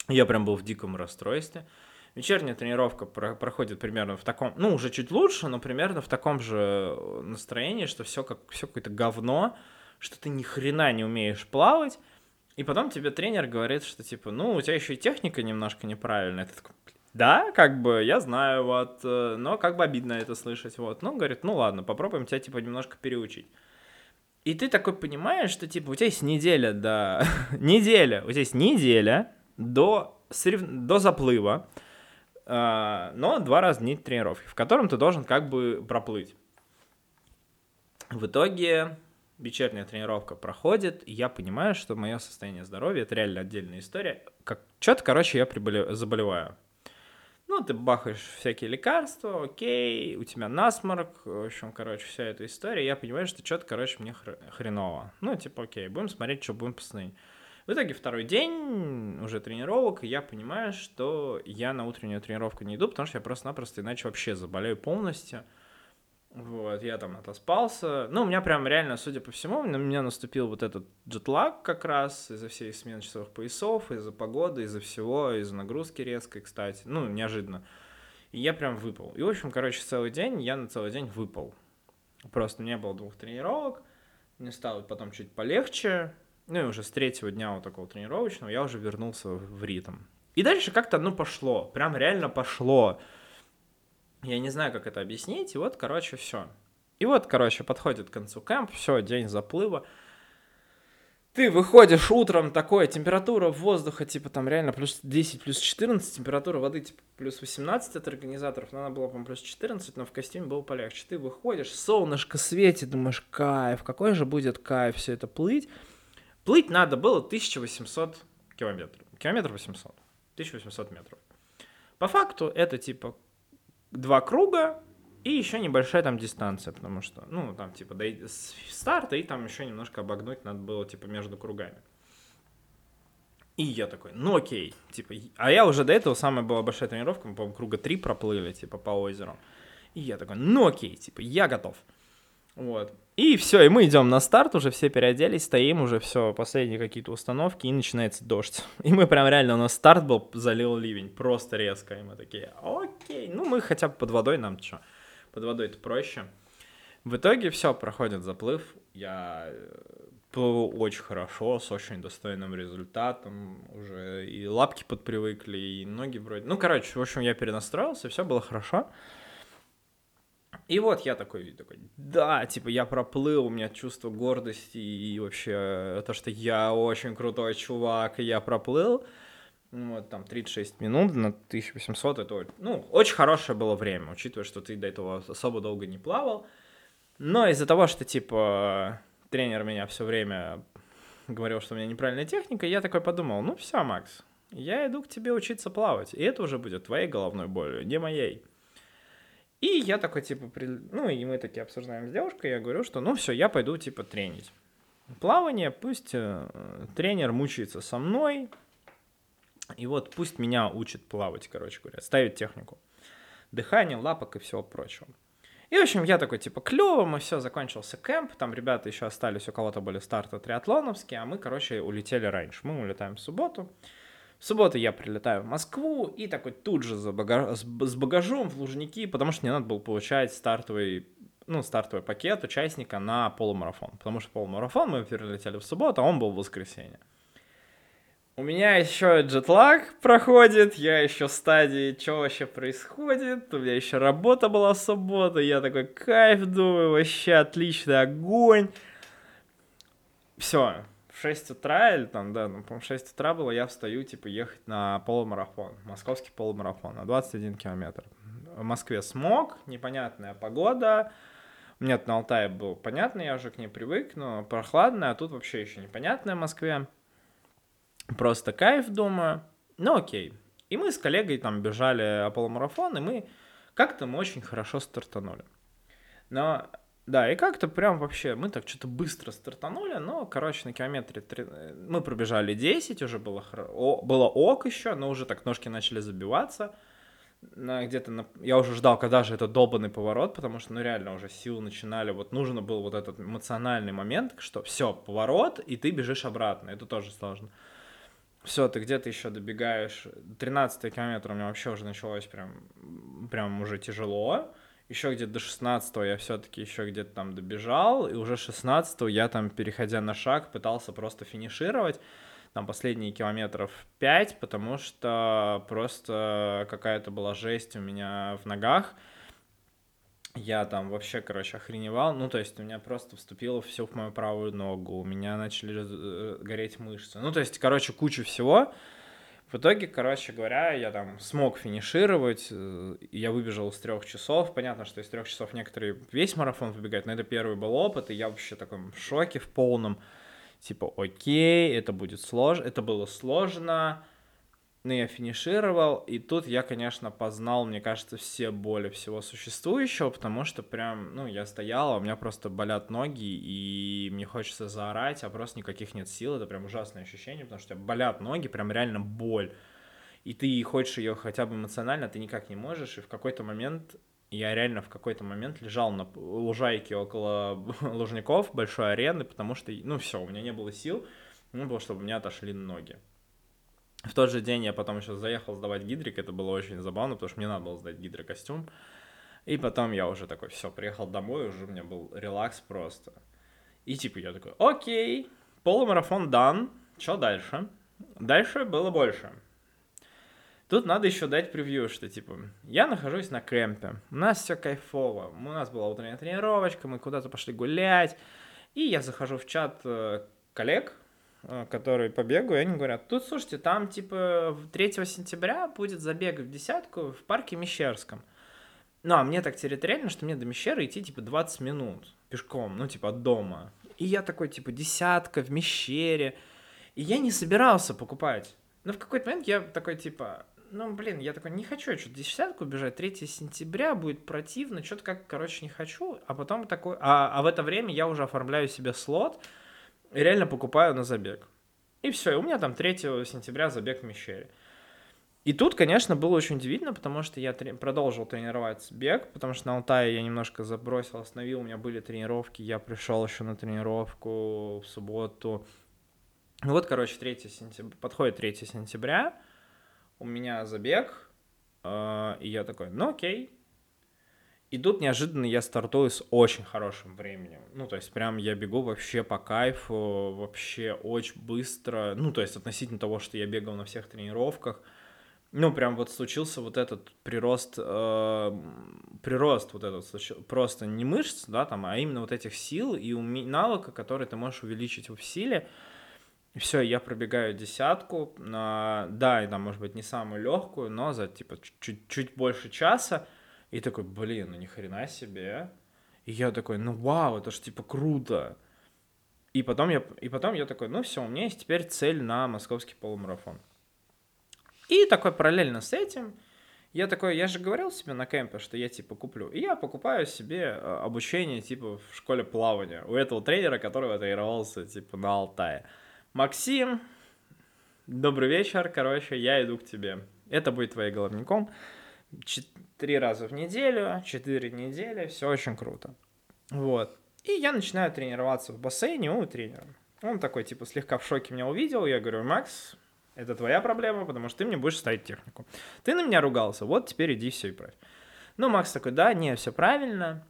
Я прям был в диком расстройстве. Вечерняя тренировка про- проходит примерно в таком, ну, уже чуть лучше, но примерно в таком же настроении, что все как все какое-то говно, что ты ни хрена не умеешь плавать, и потом тебе тренер говорит, что типа, ну, у тебя еще и техника немножко неправильная. Ты такой, да, как бы, я знаю, вот, э, но как бы обидно это слышать, вот. Ну, говорит, ну ладно, попробуем тебя, типа, немножко переучить. И ты такой понимаешь, что, типа, у тебя есть неделя до... неделя, у тебя есть неделя до, сорев... до заплыва, но два раза в день тренировки, в котором ты должен как бы проплыть. В итоге вечерняя тренировка проходит, и я понимаю, что мое состояние здоровья это реально отдельная история. Как что-то, короче, я приболев... заболеваю. Ну, ты бахаешь всякие лекарства, окей, у тебя насморк, в общем, короче, вся эта история. Я понимаю, что что-то, короче, мне хреново. Ну, типа, окей, будем смотреть, что будем посмотреть. В итоге второй день уже тренировок, и я понимаю, что я на утреннюю тренировку не иду, потому что я просто-напросто иначе вообще заболею полностью. Вот, я там отоспался. Ну, у меня прям реально, судя по всему, на меня наступил вот этот джетлаг как раз из-за всей смены часовых поясов, из-за погоды, из-за всего, из-за нагрузки резкой, кстати. Ну, неожиданно. И я прям выпал. И, в общем, короче, целый день, я на целый день выпал. Просто не было двух тренировок. Мне стало потом чуть полегче. Ну и уже с третьего дня вот такого тренировочного я уже вернулся в ритм. И дальше как-то, ну, пошло. Прям реально пошло. Я не знаю, как это объяснить. И вот, короче, все. И вот, короче, подходит к концу кэмп, все, день заплыва. Ты выходишь утром, такое, температура воздуха, типа, там реально плюс 10, плюс 14, температура воды, типа, плюс 18 от организаторов, но она была, по-моему, плюс 14, но в костюме было полегче. Ты выходишь, солнышко светит, думаешь, кайф, какой же будет кайф все это плыть. Плыть надо было 1800 километров. Километр 800. 1800 метров. По факту это типа два круга и еще небольшая там дистанция, потому что, ну, там типа до старта и там еще немножко обогнуть надо было типа между кругами. И я такой, ну окей, типа, а я уже до этого самая была большая тренировка, мы, по-моему, круга три проплыли, типа, по озеру. И я такой, ну окей, типа, я готов. Вот. И все, и мы идем на старт, уже все переоделись, стоим, уже все, последние какие-то установки, и начинается дождь. И мы прям реально, у нас старт был, залил ливень, просто резко, и мы такие, окей, ну мы хотя бы под водой, нам что, под водой это проще. В итоге все, проходит заплыв, я э, плыву очень хорошо, с очень достойным результатом, уже и лапки подпривыкли, и ноги вроде, ну, короче, в общем, я перенастроился, все было хорошо. И вот я такой, такой, да, типа я проплыл, у меня чувство гордости и вообще то, что я очень крутой чувак, и я проплыл. Вот там 36 минут на 1800, это, ну, очень хорошее было время, учитывая, что ты до этого особо долго не плавал. Но из-за того, что, типа, тренер меня все время говорил, что у меня неправильная техника, я такой подумал, ну все, Макс, я иду к тебе учиться плавать, и это уже будет твоей головной болью, не моей. И я такой, типа, при... ну, и мы такие обсуждаем с девушкой, я говорю, что, ну, все, я пойду, типа, тренить. Плавание, пусть э, тренер мучается со мной, и вот пусть меня учит плавать, короче говоря, ставить технику. Дыхание, лапок и всего прочего. И, в общем, я такой, типа, клево, мы все, закончился кемп, там ребята еще остались, у кого-то были старты триатлоновские, а мы, короче, улетели раньше. Мы улетаем в субботу. В субботу я прилетаю в Москву и такой тут же за багаж, с багажом в Лужники, потому что мне надо было получать стартовый ну, стартовый пакет участника на полумарафон. Потому что полумарафон мы прилетели в субботу, а он был в воскресенье. У меня еще джетлаг проходит, я еще в стадии, что вообще происходит, у меня еще работа была в субботу, я такой кайф думаю, вообще отличный огонь. Все, 6 утра, или там, да, ну, по-моему, 6 утра было, я встаю, типа, ехать на полумарафон, московский полумарафон, на 21 километр. В Москве смог, непонятная погода, меня на Алтае был понятно, я уже к ней привык, но прохладно, а тут вообще еще непонятная в Москве. Просто кайф, думаю, ну окей. И мы с коллегой там бежали полумарафон, и мы как-то мы очень хорошо стартанули. Но да, и как-то прям вообще, мы так что-то быстро стартанули, но, короче, на километре 3... мы пробежали 10, уже было, О, было ок еще, но уже так ножки начали забиваться. На, где-то на... Я уже ждал, когда же этот долбанный поворот, потому что, ну, реально уже силы начинали, вот нужно был вот этот эмоциональный момент, что все, поворот, и ты бежишь обратно, это тоже сложно. Все, ты где-то еще добегаешь, 13 километр у меня вообще уже началось прям, прям уже тяжело, еще где-то до 16 я все-таки еще где-то там добежал, и уже 16 я там, переходя на шаг, пытался просто финишировать, там последние километров 5, потому что просто какая-то была жесть у меня в ногах, я там вообще, короче, охреневал. Ну, то есть у меня просто вступило все в мою правую ногу, у меня начали э, гореть мышцы. Ну, то есть, короче, куча всего. В итоге, короче говоря, я там смог финишировать, э, я выбежал из трех часов. Понятно, что из трех часов некоторые весь марафон выбегают, но это первый был опыт, и я вообще в таком шоке в полном. Типа, окей, это будет сложно, это было сложно, но я финишировал, и тут я, конечно, познал, мне кажется, все боли всего существующего, потому что прям, ну, я стоял, а у меня просто болят ноги, и мне хочется заорать, а просто никаких нет сил, это прям ужасное ощущение, потому что у тебя болят ноги, прям реально боль, и ты хочешь ее хотя бы эмоционально, ты никак не можешь, и в какой-то момент я реально в какой-то момент лежал на лужайке около Лужников, большой арены, потому что, ну, все, у меня не было сил, ну, было, чтобы меня отошли ноги. В тот же день я потом еще заехал сдавать гидрик, это было очень забавно, потому что мне надо было сдать гидрокостюм. И потом я уже такой, все, приехал домой, уже у меня был релакс просто. И типа я такой, окей, полумарафон дан, что дальше? Дальше было больше. Тут надо еще дать превью, что типа я нахожусь на кемпе, у нас все кайфово, у нас была утренняя тренировочка, мы куда-то пошли гулять, и я захожу в чат э, коллег, которые по бегу, и они говорят, тут, слушайте, там, типа, 3 сентября будет забег в десятку в парке Мещерском. Ну, а мне так территориально, что мне до Мещеры идти, типа, 20 минут пешком, ну, типа, от дома. И я такой, типа, десятка в Мещере. И я не собирался покупать. Но в какой-то момент я такой, типа, ну, блин, я такой, не хочу что-то десятку бежать, 3 сентября будет противно, что-то как, короче, не хочу. А потом такой, а, а в это время я уже оформляю себе слот, и реально покупаю на забег. И все, и у меня там 3 сентября забег в Мещере. И тут, конечно, было очень удивительно, потому что я трени- продолжил тренировать бег, потому что на Алтае я немножко забросил, остановил, у меня были тренировки, я пришел еще на тренировку в субботу. Ну вот, короче, 3 сентября, подходит 3 сентября, у меня забег, э- и я такой, ну окей, и тут неожиданно я стартую с очень хорошим временем. Ну, то есть прям я бегу вообще по кайфу, вообще очень быстро. Ну, то есть относительно того, что я бегал на всех тренировках. Ну, прям вот случился вот этот прирост, э, прирост вот этот, просто не мышц, да, там, а именно вот этих сил и уме- навыка, которые ты можешь увеличить в силе. Все, я пробегаю десятку, на, да, и там, может быть, не самую легкую, но за, типа, чуть, чуть больше часа. И такой, блин, ну ни хрена себе. И я такой, ну вау, это ж типа круто. И потом я, и потом я такой, ну все, у меня есть теперь цель на московский полумарафон. И такой параллельно с этим, я такой, я же говорил себе на кемпе, что я типа куплю. И я покупаю себе э, обучение типа в школе плавания у этого тренера, который тренировался типа на Алтае. Максим, добрый вечер, короче, я иду к тебе. Это будет твоим головником. Три раза в неделю, четыре недели, все очень круто. Вот. И я начинаю тренироваться в бассейне у тренера. Он такой, типа, слегка в шоке меня увидел. Я говорю, Макс, это твоя проблема, потому что ты мне будешь ставить технику. Ты на меня ругался, вот теперь иди все и правь. Ну, Макс такой, да, не, все правильно.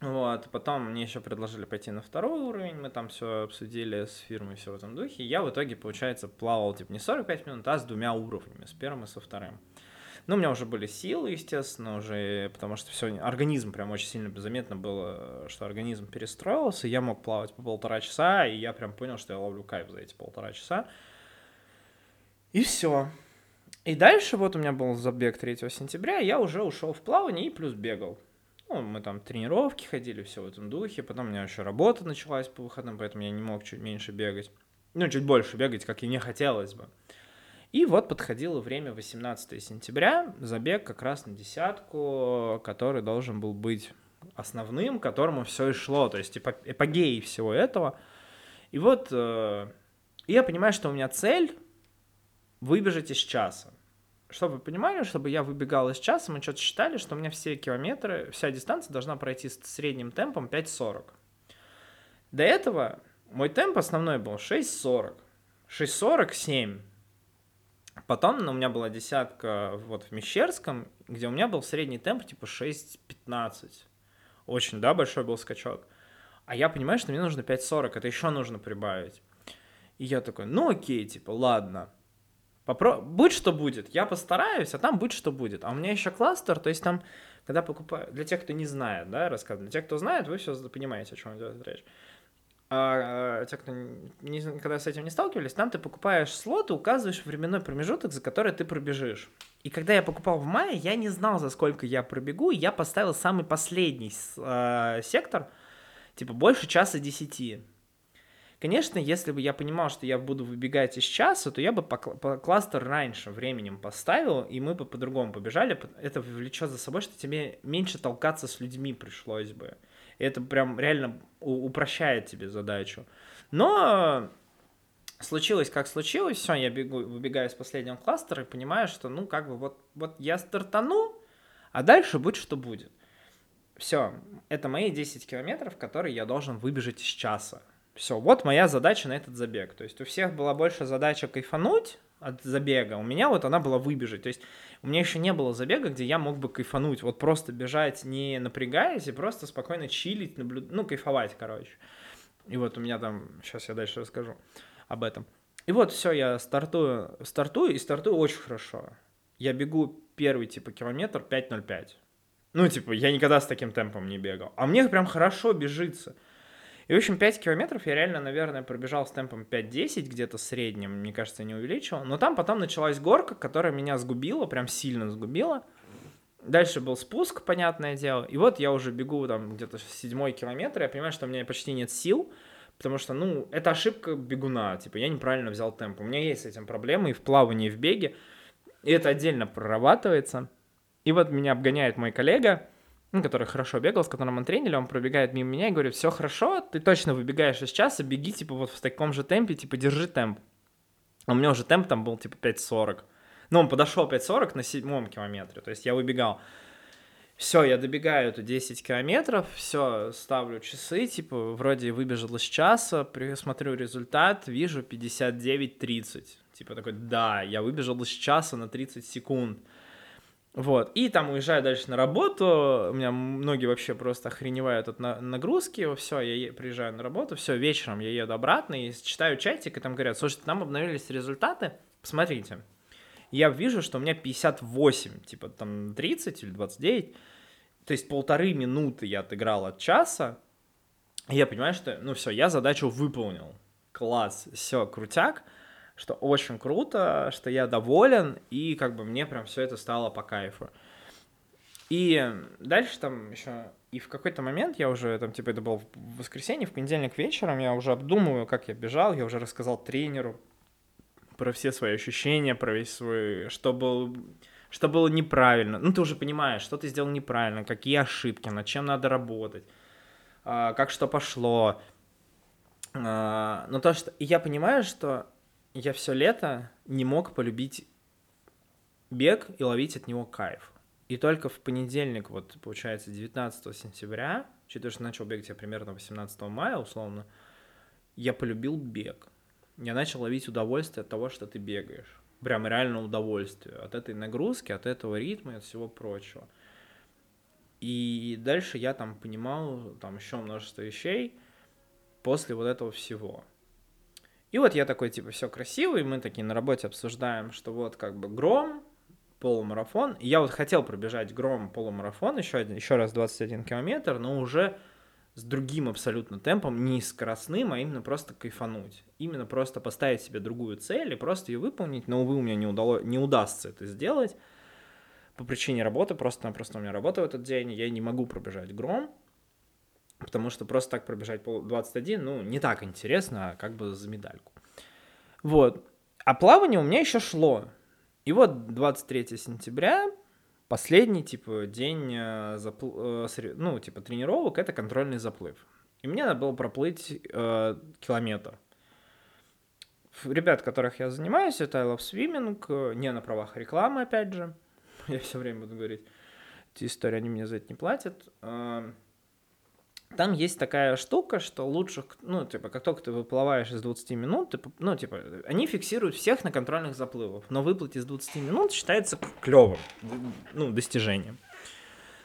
Вот, потом мне еще предложили пойти на второй уровень, мы там все обсудили с фирмой, все в этом духе. Я в итоге, получается, плавал, типа, не 45 минут, а с двумя уровнями, с первым и со вторым. Ну, у меня уже были силы, естественно, уже, потому что все, организм прям очень сильно заметно было, что организм перестроился, я мог плавать по полтора часа, и я прям понял, что я ловлю кайф за эти полтора часа. И все. И дальше вот у меня был забег 3 сентября, я уже ушел в плавание и плюс бегал. Ну, мы там тренировки ходили, все в этом духе. Потом у меня еще работа началась по выходным, поэтому я не мог чуть меньше бегать. Ну, чуть больше бегать, как и мне хотелось бы. И вот подходило время 18 сентября, забег как раз на десятку, который должен был быть основным, к которому все и шло, то есть эпогеей всего этого. И вот э, я понимаю, что у меня цель выбежать из часа. Чтобы вы понимали, чтобы я выбегал из часа, мы что-то считали, что у меня все километры, вся дистанция должна пройти с средним темпом 5.40. До этого мой темп основной был 6.40. 6.47. Потом ну, у меня была десятка вот в Мещерском, где у меня был средний темп типа 6.15. Очень, да, большой был скачок. А я понимаю, что мне нужно 5.40, это еще нужно прибавить. И я такой, ну окей, типа, ладно. Попро... Будь что будет, я постараюсь, а там будь что будет. А у меня еще кластер, то есть там, когда покупаю, для тех, кто не знает, да, рассказываю, для тех, кто знает, вы все понимаете, о чем идет речь. А, а те, кто не, никогда с этим не сталкивались, там ты покупаешь слот и указываешь временной промежуток, за который ты пробежишь. И когда я покупал в мае, я не знал, за сколько я пробегу, и я поставил самый последний э, сектор, типа больше часа десяти. Конечно, если бы я понимал, что я буду выбегать из часа, то я бы по, по кластер раньше временем поставил, и мы бы по-другому побежали. Это влечет за собой, что тебе меньше толкаться с людьми пришлось бы. Это прям реально упрощает тебе задачу. Но случилось как случилось, все, я бегу, выбегаю из последнего кластера и понимаю, что, ну, как бы вот, вот я стартану, а дальше будет, что будет. Все, это мои 10 километров, которые я должен выбежать из часа. Все, вот моя задача на этот забег. То есть у всех была больше задача кайфануть от забега. У меня вот она была выбежать. То есть у меня еще не было забега, где я мог бы кайфануть. Вот просто бежать, не напрягаясь, и просто спокойно чилить, наблюд... ну, кайфовать, короче. И вот у меня там, сейчас я дальше расскажу об этом. И вот все, я стартую, стартую, и стартую очень хорошо. Я бегу первый, типа, километр 5.05. Ну, типа, я никогда с таким темпом не бегал. А мне прям хорошо бежится. И, в общем, 5 километров я реально, наверное, пробежал с темпом 5-10, где-то среднем, мне кажется, не увеличивал. Но там потом началась горка, которая меня сгубила, прям сильно сгубила. Дальше был спуск, понятное дело. И вот я уже бегу там где-то седьмой километр, я понимаю, что у меня почти нет сил, потому что, ну, это ошибка бегуна, типа, я неправильно взял темп. У меня есть с этим проблемы и в плавании, и в беге, и это отдельно прорабатывается. И вот меня обгоняет мой коллега, который хорошо бегал, с которым он тренили, он пробегает мимо меня и говорит, все хорошо, ты точно выбегаешь из часа, беги, типа, вот в таком же темпе, типа, держи темп. А у меня уже темп там был, типа, 5.40. Ну, он подошел 5.40 на седьмом километре, то есть я выбегал. Все, я добегаю эту 10 километров, все, ставлю часы, типа, вроде выбежал из часа, смотрю результат, вижу 59.30. Типа такой, да, я выбежал из часа на 30 секунд. Вот. И там уезжаю дальше на работу. У меня многие вообще просто охреневают от нагрузки. Все, я приезжаю на работу, все, вечером я еду обратно и читаю чатик, и там говорят, слушайте, там обновились результаты, посмотрите. Я вижу, что у меня 58, типа там 30 или 29. То есть полторы минуты я отыграл от часа. И я понимаю, что, ну все, я задачу выполнил. Класс, все, крутяк что очень круто, что я доволен, и как бы мне прям все это стало по кайфу. И дальше там еще... И в какой-то момент я уже, там, типа, это было в воскресенье, в понедельник вечером, я уже обдумываю, как я бежал, я уже рассказал тренеру про все свои ощущения, про весь свой... Что было, что было неправильно. Ну, ты уже понимаешь, что ты сделал неправильно, какие ошибки, над чем надо работать, а, как что пошло. А, но то, что... И я понимаю, что я все лето не мог полюбить бег и ловить от него кайф. И только в понедельник, вот получается 19 сентября, учитывая, что начал бегать я примерно 18 мая, условно, я полюбил бег. Я начал ловить удовольствие от того, что ты бегаешь. Прям реально удовольствие от этой нагрузки, от этого ритма и от всего прочего. И дальше я там понимал там еще множество вещей после вот этого всего. И вот я такой, типа, все красиво, и мы такие на работе обсуждаем, что вот как бы гром, полумарафон. И я вот хотел пробежать гром полумарафон еще, один, еще раз 21 километр, но уже с другим абсолютно темпом, не скоростным, а именно просто кайфануть. Именно просто поставить себе другую цель и просто ее выполнить, но, увы, у меня не, удало, не удастся это сделать по причине работы, просто-напросто у меня работа в этот день, я не могу пробежать гром, потому что просто так пробежать 21, ну, не так интересно, а как бы за медальку. Вот. А плавание у меня еще шло. И вот 23 сентября, последний, типа, день, э, запл... Э, ну, типа, тренировок, это контрольный заплыв. И мне надо было проплыть э, километр. Ребят, которых я занимаюсь, это I Love Swimming, э, не на правах рекламы, опять же. Я все время буду говорить. Эти истории, они мне за это не платят. Там есть такая штука, что лучше, ну, типа, как только ты выплываешь из 20 минут, ты, ну, типа, они фиксируют всех на контрольных заплывах, но выплыть из 20 минут считается клевым, ну, достижением.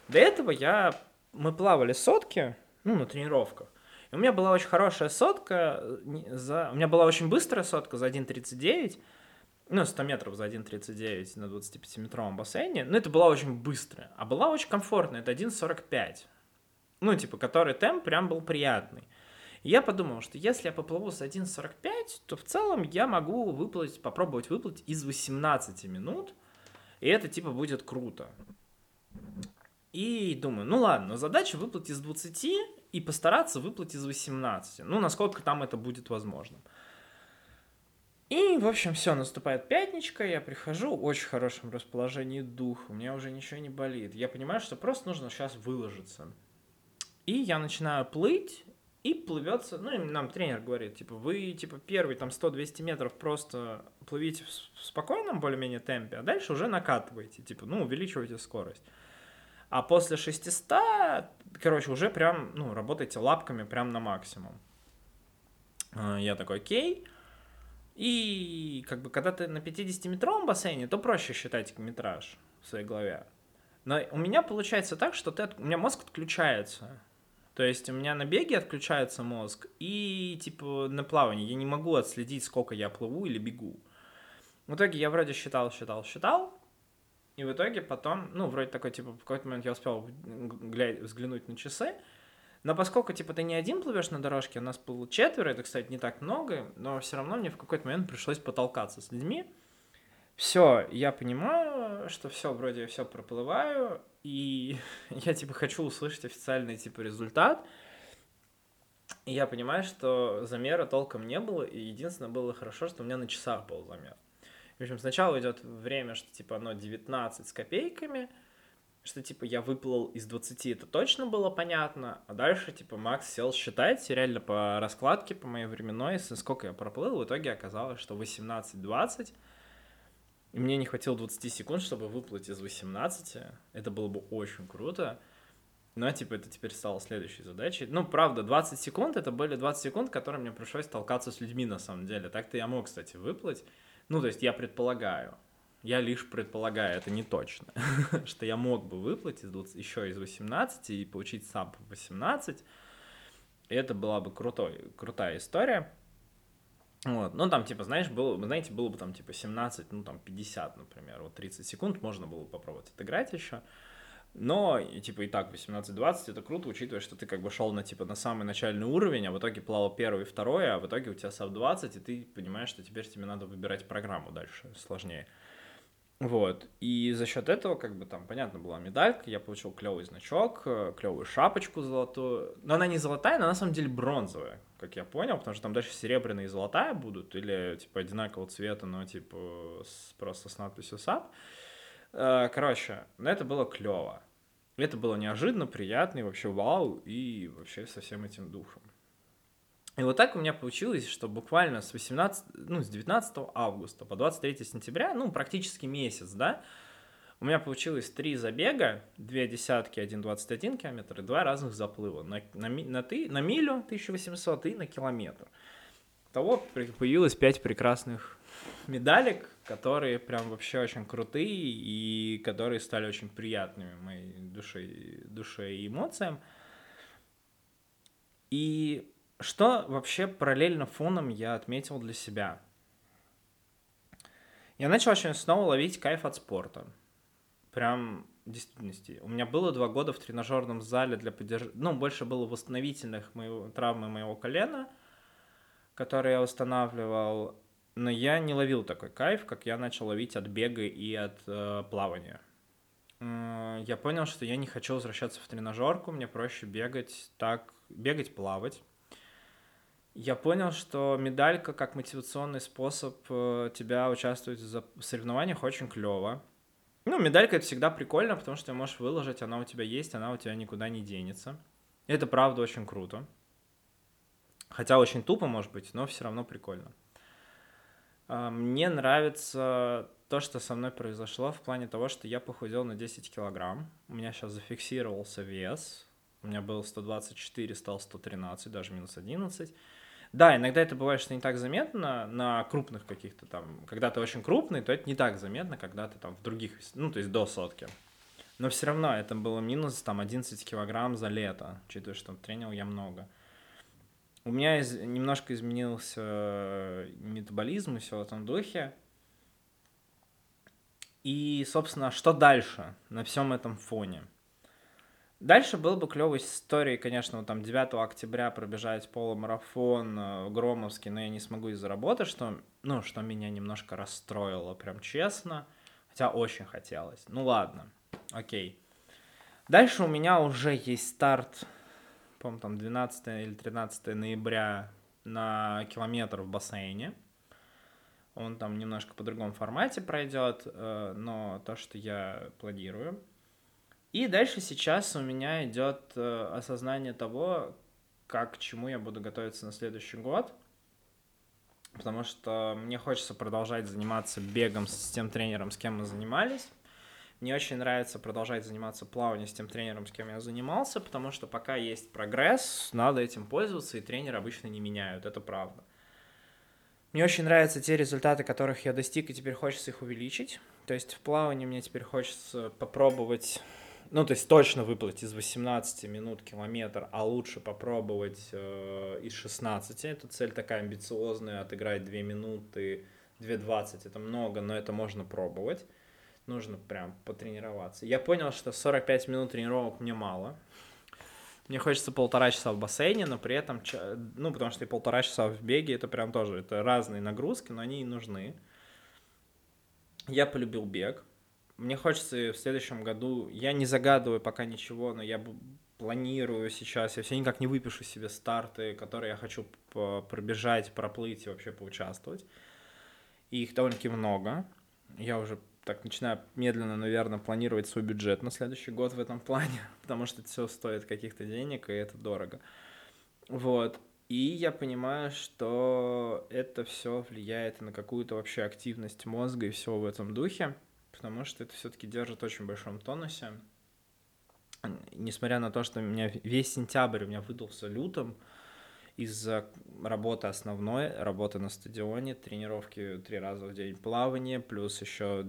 До этого я, мы плавали сотки, ну, на тренировках, и у меня была очень хорошая сотка, за, у меня была очень быстрая сотка за 1.39, ну, 100 метров за 1.39 на 25-метровом бассейне, но это была очень быстрая, а была очень комфортная, это 1.45 ну, типа, который темп прям был приятный. И я подумал, что если я поплыву с 1.45, то в целом я могу выплыть, попробовать выплыть из 18 минут, и это, типа, будет круто. И думаю, ну ладно, задача выплыть из 20 и постараться выплыть из 18. Ну, насколько там это будет возможно. И, в общем, все, наступает пятничка, я прихожу, в очень хорошем расположении духа, у меня уже ничего не болит. Я понимаю, что просто нужно сейчас выложиться. И я начинаю плыть, и плывется, ну, и нам тренер говорит, типа, вы, типа, первый, там, 100-200 метров просто плывите в спокойном более-менее темпе, а дальше уже накатываете, типа, ну, увеличиваете скорость. А после 600, короче, уже прям, ну, работаете лапками прям на максимум. А, я такой, окей. И, как бы, когда ты на 50-метровом бассейне, то проще считать метраж в своей голове. Но у меня получается так, что ты, у меня мозг отключается. То есть у меня на беге отключается мозг, и типа на плавании я не могу отследить, сколько я плыву или бегу. В итоге я вроде считал, считал, считал, и в итоге потом, ну, вроде такой, типа, в какой-то момент я успел гля- взглянуть на часы, но поскольку, типа, ты не один плывешь на дорожке, у нас было четверо, это, кстати, не так много, но все равно мне в какой-то момент пришлось потолкаться с людьми. Все, я понимаю, что все, вроде все проплываю, и я, типа, хочу услышать официальный, типа, результат. И я понимаю, что замера толком не было, и единственное было хорошо, что у меня на часах был замер. В общем, сначала идет время, что, типа, оно 19 с копейками, что, типа, я выплыл из 20, это точно было понятно, а дальше, типа, Макс сел считать реально по раскладке, по моей временной, сколько я проплыл, в итоге оказалось, что 18-20, и мне не хватило 20 секунд, чтобы выплыть из 18. Это было бы очень круто. Но, типа, это теперь стало следующей задачей. Ну, правда, 20 секунд, это были 20 секунд, которые мне пришлось толкаться с людьми, на самом деле. Так-то я мог, кстати, выплыть. Ну, то есть я предполагаю. Я лишь предполагаю, это не точно. что я мог бы выплыть из 20, еще из 18 и получить sub 18. И это была бы крутой, крутая история. Вот. Ну, там, типа, знаешь, было, знаете, было бы там, типа, 17, ну, там, 50, например, вот 30 секунд можно было бы попробовать отыграть еще. Но, и, типа, и так 18-20 это круто, учитывая, что ты как бы шел на, типа, на самый начальный уровень, а в итоге плавал первый и второй, а в итоге у тебя sub 20, и ты понимаешь, что теперь тебе надо выбирать программу дальше, сложнее. Вот. И за счет этого, как бы там, понятно, была медалька, я получил клевый значок, э, клевую шапочку золотую. Но она не золотая, она на самом деле бронзовая, как я понял, потому что там дальше серебряная и золотая будут, или типа одинакового цвета, но типа с, просто с надписью sub. Э, короче, но это было клево. Это было неожиданно, приятно, и вообще вау, и вообще со всем этим духом. И вот так у меня получилось, что буквально с 18, ну, с 19 августа по 23 сентября, ну, практически месяц, да, у меня получилось три забега, две десятки, 1,21 километр и два разных заплыва. На, на, на, ты, на милю 1800 и на километр. Того появилось пять прекрасных медалек, которые прям вообще очень крутые и которые стали очень приятными моей душе, душе и эмоциям. И что вообще параллельно фоном я отметил для себя? Я начал очень снова ловить кайф от спорта. Прям в действительности. У меня было два года в тренажерном зале для поддержания... Ну, больше было восстановительных моего... травмы моего колена, которые я восстанавливал. Но я не ловил такой кайф, как я начал ловить от бега и от э, плавания. я понял, что я не хочу возвращаться в тренажерку, мне проще бегать так, бегать, плавать я понял, что медалька как мотивационный способ э, тебя участвовать в соревнованиях очень клево. Ну, медалька это всегда прикольно, потому что ты можешь выложить, она у тебя есть, она у тебя никуда не денется. Это правда очень круто. Хотя очень тупо, может быть, но все равно прикольно. А, мне нравится то, что со мной произошло в плане того, что я похудел на 10 килограмм. У меня сейчас зафиксировался вес. У меня был 124, стал 113, даже минус 11. Да, иногда это бывает, что не так заметно на крупных каких-то там. Когда ты очень крупный, то это не так заметно, когда ты там в других, ну, то есть до сотки. Но все равно это было минус там 11 килограмм за лето, учитывая, что тренил я много. У меня из, немножко изменился э, метаболизм и все в этом духе. И, собственно, что дальше на всем этом фоне? Дальше было бы клевой историей, конечно, вот там 9 октября пробежать полумарафон э, Громовский, но я не смогу из-за работы, что, ну, что меня немножко расстроило, прям честно. Хотя очень хотелось. Ну ладно, окей. Дальше у меня уже есть старт, по-моему, там 12 или 13 ноября на километр в бассейне. Он там немножко по другому формате пройдет, э, но то, что я планирую. И дальше сейчас у меня идет э, осознание того, как к чему я буду готовиться на следующий год. Потому что мне хочется продолжать заниматься бегом с тем тренером, с кем мы занимались. Мне очень нравится продолжать заниматься плаванием с тем тренером, с кем я занимался, потому что пока есть прогресс, надо этим пользоваться, и тренеры обычно не меняют, это правда. Мне очень нравятся те результаты, которых я достиг, и теперь хочется их увеличить. То есть в плавании мне теперь хочется попробовать ну, то есть точно выплыть из 18 минут километр, а лучше попробовать э, из 16. Эта цель такая амбициозная, отыграть 2 минуты, 2.20, это много, но это можно пробовать. Нужно прям потренироваться. Я понял, что 45 минут тренировок мне мало. Мне хочется полтора часа в бассейне, но при этом, ну, потому что и полтора часа в беге, это прям тоже, это разные нагрузки, но они и нужны. Я полюбил бег мне хочется в следующем году, я не загадываю пока ничего, но я планирую сейчас, я все никак не выпишу себе старты, которые я хочу пробежать, проплыть и вообще поучаствовать. И их довольно-таки много. Я уже так начинаю медленно, наверное, планировать свой бюджет на следующий год в этом плане, потому что это все стоит каких-то денег, и это дорого. Вот. И я понимаю, что это все влияет на какую-то вообще активность мозга и все в этом духе потому что это все-таки держит очень большом тонусе. Несмотря на то, что у меня весь сентябрь у меня выдался лютым из-за работы основной, работы на стадионе, тренировки три раза в день плавание, плюс еще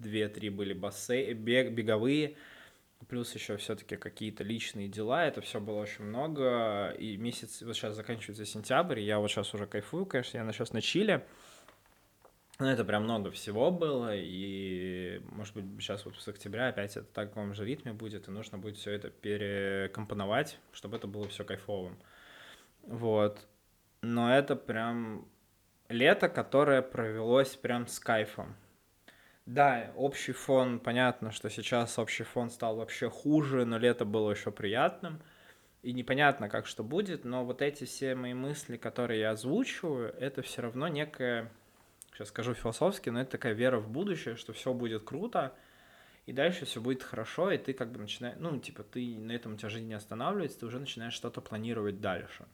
две-три были бассейн, бег, беговые, плюс еще все-таки какие-то личные дела, это все было очень много, и месяц, вот сейчас заканчивается сентябрь, я вот сейчас уже кайфую, конечно, я сейчас на Чили, ну, это прям много всего было, и, может быть, сейчас вот с октября опять это в таком же ритме будет, и нужно будет все это перекомпоновать, чтобы это было все кайфовым. Вот. Но это прям лето, которое провелось прям с кайфом. Да, общий фон, понятно, что сейчас общий фон стал вообще хуже, но лето было еще приятным. И непонятно, как что будет, но вот эти все мои мысли, которые я озвучиваю, это все равно некая, сейчас скажу философски, но это такая вера в будущее, что все будет круто, и дальше все будет хорошо, и ты как бы начинаешь, ну, типа, ты на этом у тебя жизнь не останавливается, ты уже начинаешь что-то планировать дальше.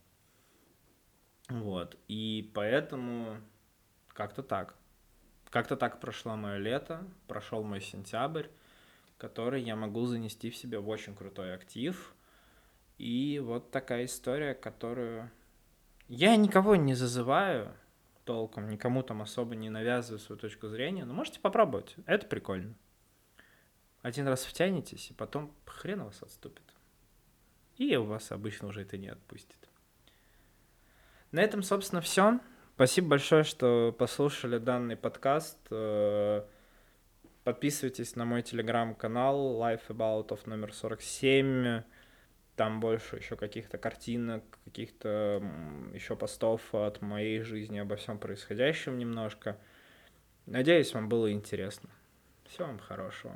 Вот, и поэтому как-то так. Как-то так прошло мое лето, прошел мой сентябрь, который я могу занести в себе в очень крутой актив. И вот такая история, которую я никого не зазываю толком, никому там особо не навязываю свою точку зрения, но можете попробовать, это прикольно. Один раз втянетесь, и потом хрен вас отступит. И у вас обычно уже это не отпустит. На этом, собственно, все. Спасибо большое, что послушали данный подкаст. Э, подписывайтесь на мой телеграм-канал Life About of номер 47. Там больше еще каких-то картинок, каких-то еще постов от моей жизни, обо всем происходящем немножко. Надеюсь, вам было интересно. Всего вам хорошего.